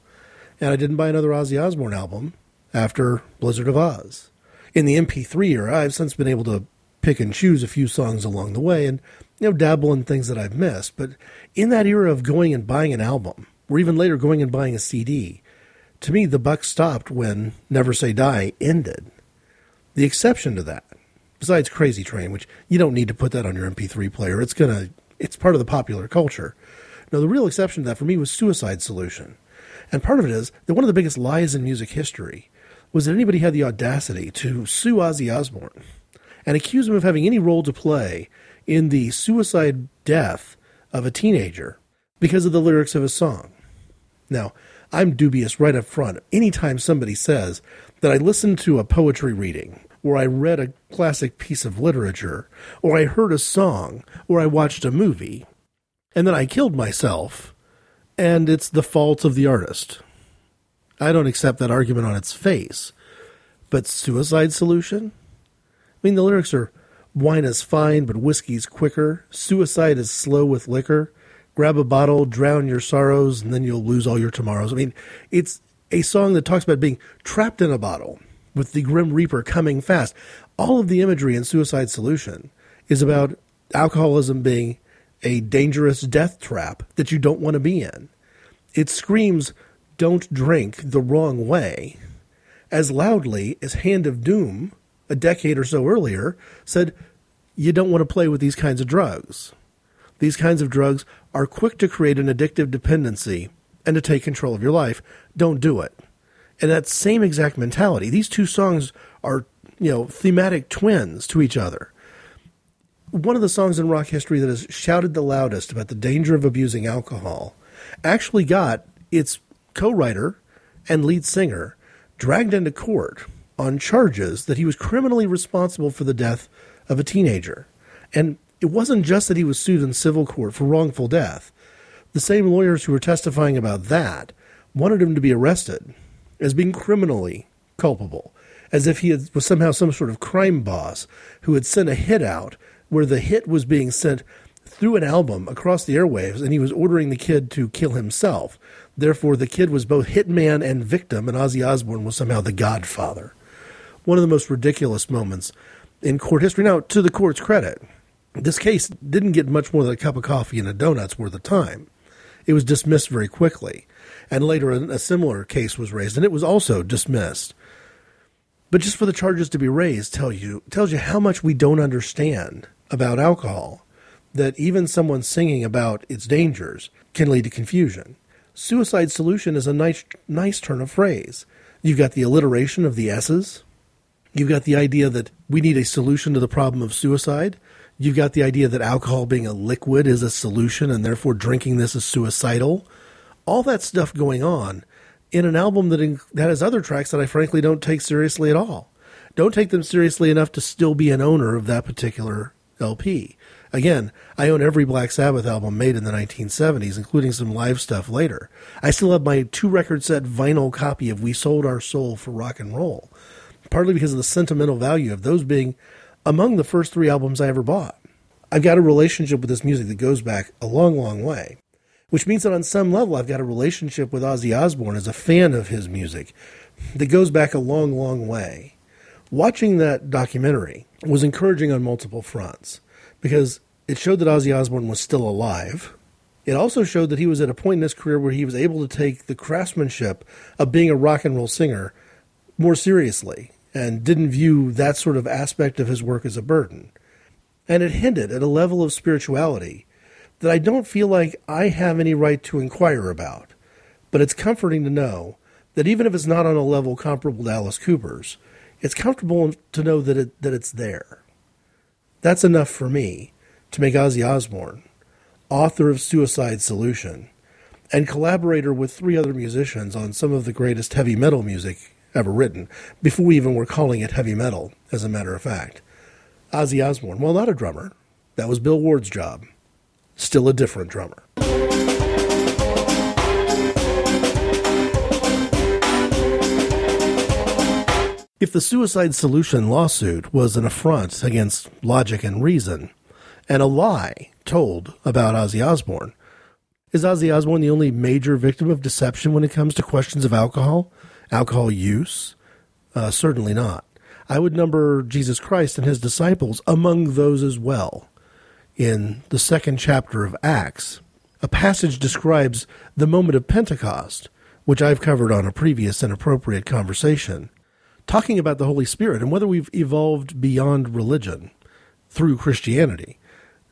and I didn't buy another Ozzy Osbourne album after Blizzard of Ozz. in the MP3 era, I've since been able to pick and choose a few songs along the way and you know dabble in things that I've missed. But in that era of going and buying an album, or even later going and buying a CD, to me the buck stopped when Never Say Die ended. The exception to that, besides Crazy Train, which you don't need to put that on your MP3 player, it's gonna it's part of the popular culture. Now the real exception to that for me was Suicide Solution. And part of it is that one of the biggest lies in music history was that anybody had the audacity to sue Ozzy Osbourne and accuse him of having any role to play in the suicide death of a teenager because of the lyrics of his song. Now, I'm dubious right up front. Anytime somebody says that I listened to a poetry reading, or I read a classic piece of literature, or I heard a song, or I watched a movie, and then I killed myself, and it's the fault of the artist. I don't accept that argument on its face. But suicide solution? I mean, the lyrics are wine is fine, but whiskey's quicker. Suicide is slow with liquor. Grab a bottle, drown your sorrows, and then you'll lose all your tomorrows. I mean, it's a song that talks about being trapped in a bottle with the Grim Reaper coming fast. All of the imagery in Suicide Solution is about alcoholism being a dangerous death trap that you don't want to be in. It screams don't drink the wrong way as loudly as Hand of Doom, a decade or so earlier, said, You don't want to play with these kinds of drugs. These kinds of drugs are quick to create an addictive dependency and to take control of your life. Don't do it. And that same exact mentality, these two songs are, you know, thematic twins to each other. One of the songs in rock history that has shouted the loudest about the danger of abusing alcohol actually got its co writer and lead singer, dragged into court on charges that he was criminally responsible for the death of a teenager. And it wasn't just that he was sued in civil court for wrongful death. The same lawyers who were testifying about that wanted him to be arrested as being criminally culpable, as if he had, was somehow some sort of crime boss who had sent a hit out where the hit was being sent through an album across the airwaves and he was ordering the kid to kill himself. Therefore, the kid was both hitman and victim, and Ozzy Osbourne was somehow the godfather. One of the most ridiculous moments in court history. Now, to the court's credit, this case didn't get much more than a cup of coffee and a donut's worth of time. It was dismissed very quickly. And later, a similar case was raised, and it was also dismissed. But just for the charges to be raised tell you, tells you how much we don't understand about alcohol, that even someone singing about its dangers can lead to confusion. Suicide solution is a nice, nice turn of phrase. You've got the alliteration of the S's. You've got the idea that we need a solution to the problem of suicide. You've got the idea that alcohol being a liquid is a solution and therefore drinking this is suicidal. All that stuff going on in an album that, in, that has other tracks that I frankly don't take seriously at all. Don't take them seriously enough to still be an owner of that particular LP. Again, I own every Black Sabbath album made in the 1970s, including some live stuff later. I still have my two record set vinyl copy of We Sold Our Soul for Rock and Roll, partly because of the sentimental value of those being among the first three albums I ever bought. I've got a relationship with this music that goes back a long, long way, which means that on some level I've got a relationship with Ozzy Osbourne as a fan of his music that goes back a long, long way. Watching that documentary was encouraging on multiple fronts because it showed that Ozzy Osbourne was still alive. It also showed that he was at a point in his career where he was able to take the craftsmanship of being a rock and roll singer more seriously and didn't view that sort of aspect of his work as a burden. And it hinted at a level of spirituality that I don't feel like I have any right to inquire about. But it's comforting to know that even if it's not on a level comparable to Alice Cooper's, it's comfortable to know that it that it's there. That's enough for me to make Ozzy Osbourne, author of Suicide Solution, and collaborator with three other musicians on some of the greatest heavy metal music ever written, before we even were calling it heavy metal, as a matter of fact. Ozzy Osbourne, well, not a drummer. That was Bill Ward's job. Still a different drummer. If the suicide solution lawsuit was an affront against logic and reason, and a lie told about Ozzy Osbourne, is Ozzy Osbourne the only major victim of deception when it comes to questions of alcohol, alcohol use? Uh, certainly not. I would number Jesus Christ and his disciples among those as well. In the second chapter of Acts, a passage describes the moment of Pentecost, which I've covered on a previous inappropriate conversation talking about the Holy Spirit and whether we've evolved beyond religion through Christianity.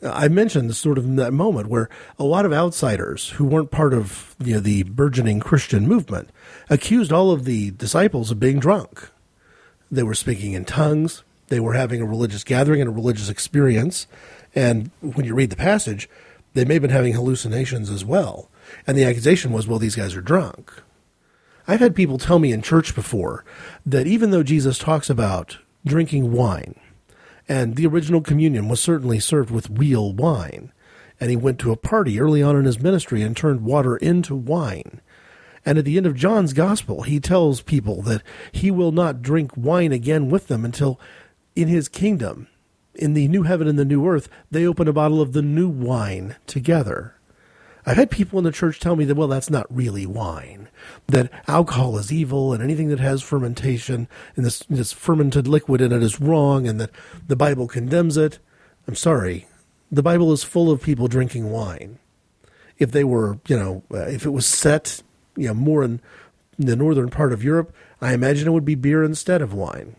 I mentioned sort of that moment where a lot of outsiders who weren't part of you know, the burgeoning Christian movement accused all of the disciples of being drunk. They were speaking in tongues. They were having a religious gathering and a religious experience. And when you read the passage, they may have been having hallucinations as well. And the accusation was, well, these guys are drunk. I've had people tell me in church before that even though Jesus talks about drinking wine, and the original communion was certainly served with real wine, and he went to a party early on in his ministry and turned water into wine. And at the end of John's gospel, he tells people that he will not drink wine again with them until in his kingdom, in the new heaven and the new earth, they open a bottle of the new wine together. I've had people in the church tell me that, well, that's not really wine, that alcohol is evil and anything that has fermentation and this, this fermented liquid in it is wrong and that the Bible condemns it. I'm sorry. The Bible is full of people drinking wine. If they were, you know, uh, if it was set, you know, more in the northern part of Europe, I imagine it would be beer instead of wine.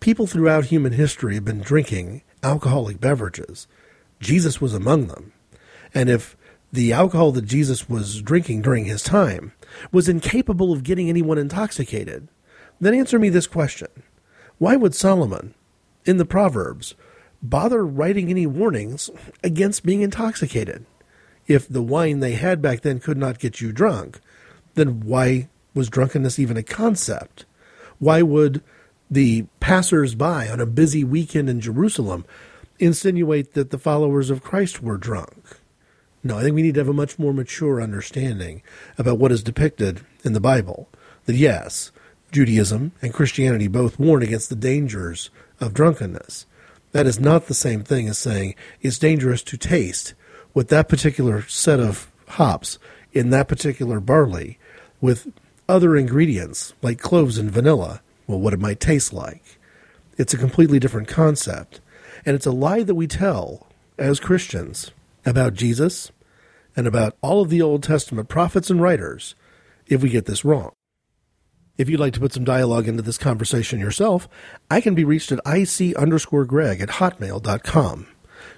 People throughout human history have been drinking alcoholic beverages. Jesus was among them. And if the alcohol that Jesus was drinking during his time was incapable of getting anyone intoxicated, then answer me this question Why would Solomon, in the Proverbs, bother writing any warnings against being intoxicated? If the wine they had back then could not get you drunk, then why was drunkenness even a concept? Why would the passers by on a busy weekend in Jerusalem insinuate that the followers of Christ were drunk? No, I think we need to have a much more mature understanding about what is depicted in the Bible. That yes, Judaism and Christianity both warn against the dangers of drunkenness. That is not the same thing as saying it's dangerous to taste with that particular set of hops in that particular barley with other ingredients like cloves and vanilla, well, what it might taste like. It's a completely different concept. And it's a lie that we tell as Christians about Jesus and about all of the Old Testament prophets and writers if we get this wrong. If you'd like to put some dialogue into this conversation yourself, I can be reached at ic underscore greg at hotmail.com.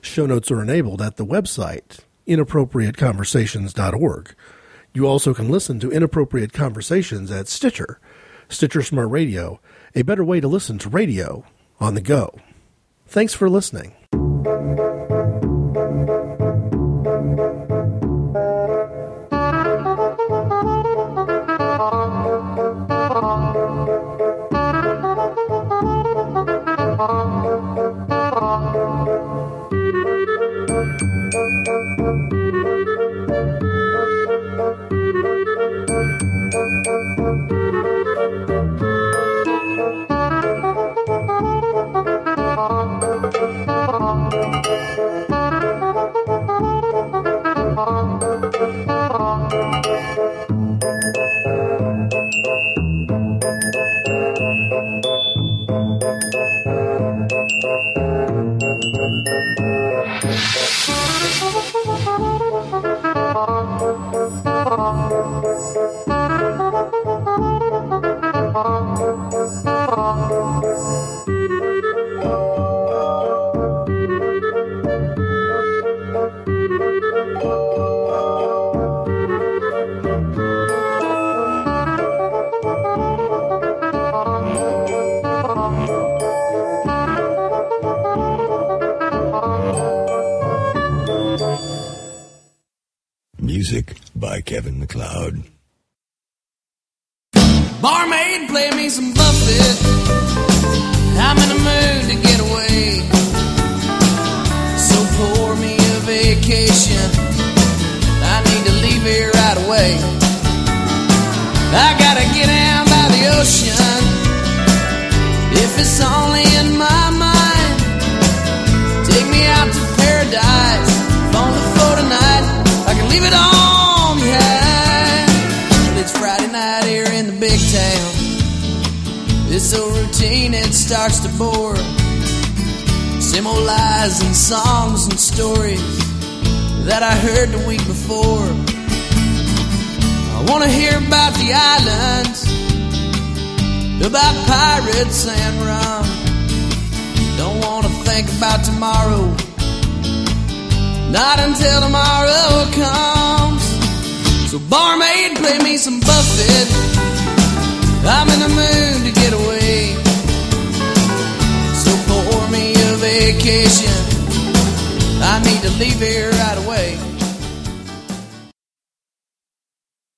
Show notes are enabled at the website inappropriateconversations.org. You also can listen to Inappropriate Conversations at Stitcher, Stitcher Smart Radio, a better way to listen to radio on the go. Thanks for listening.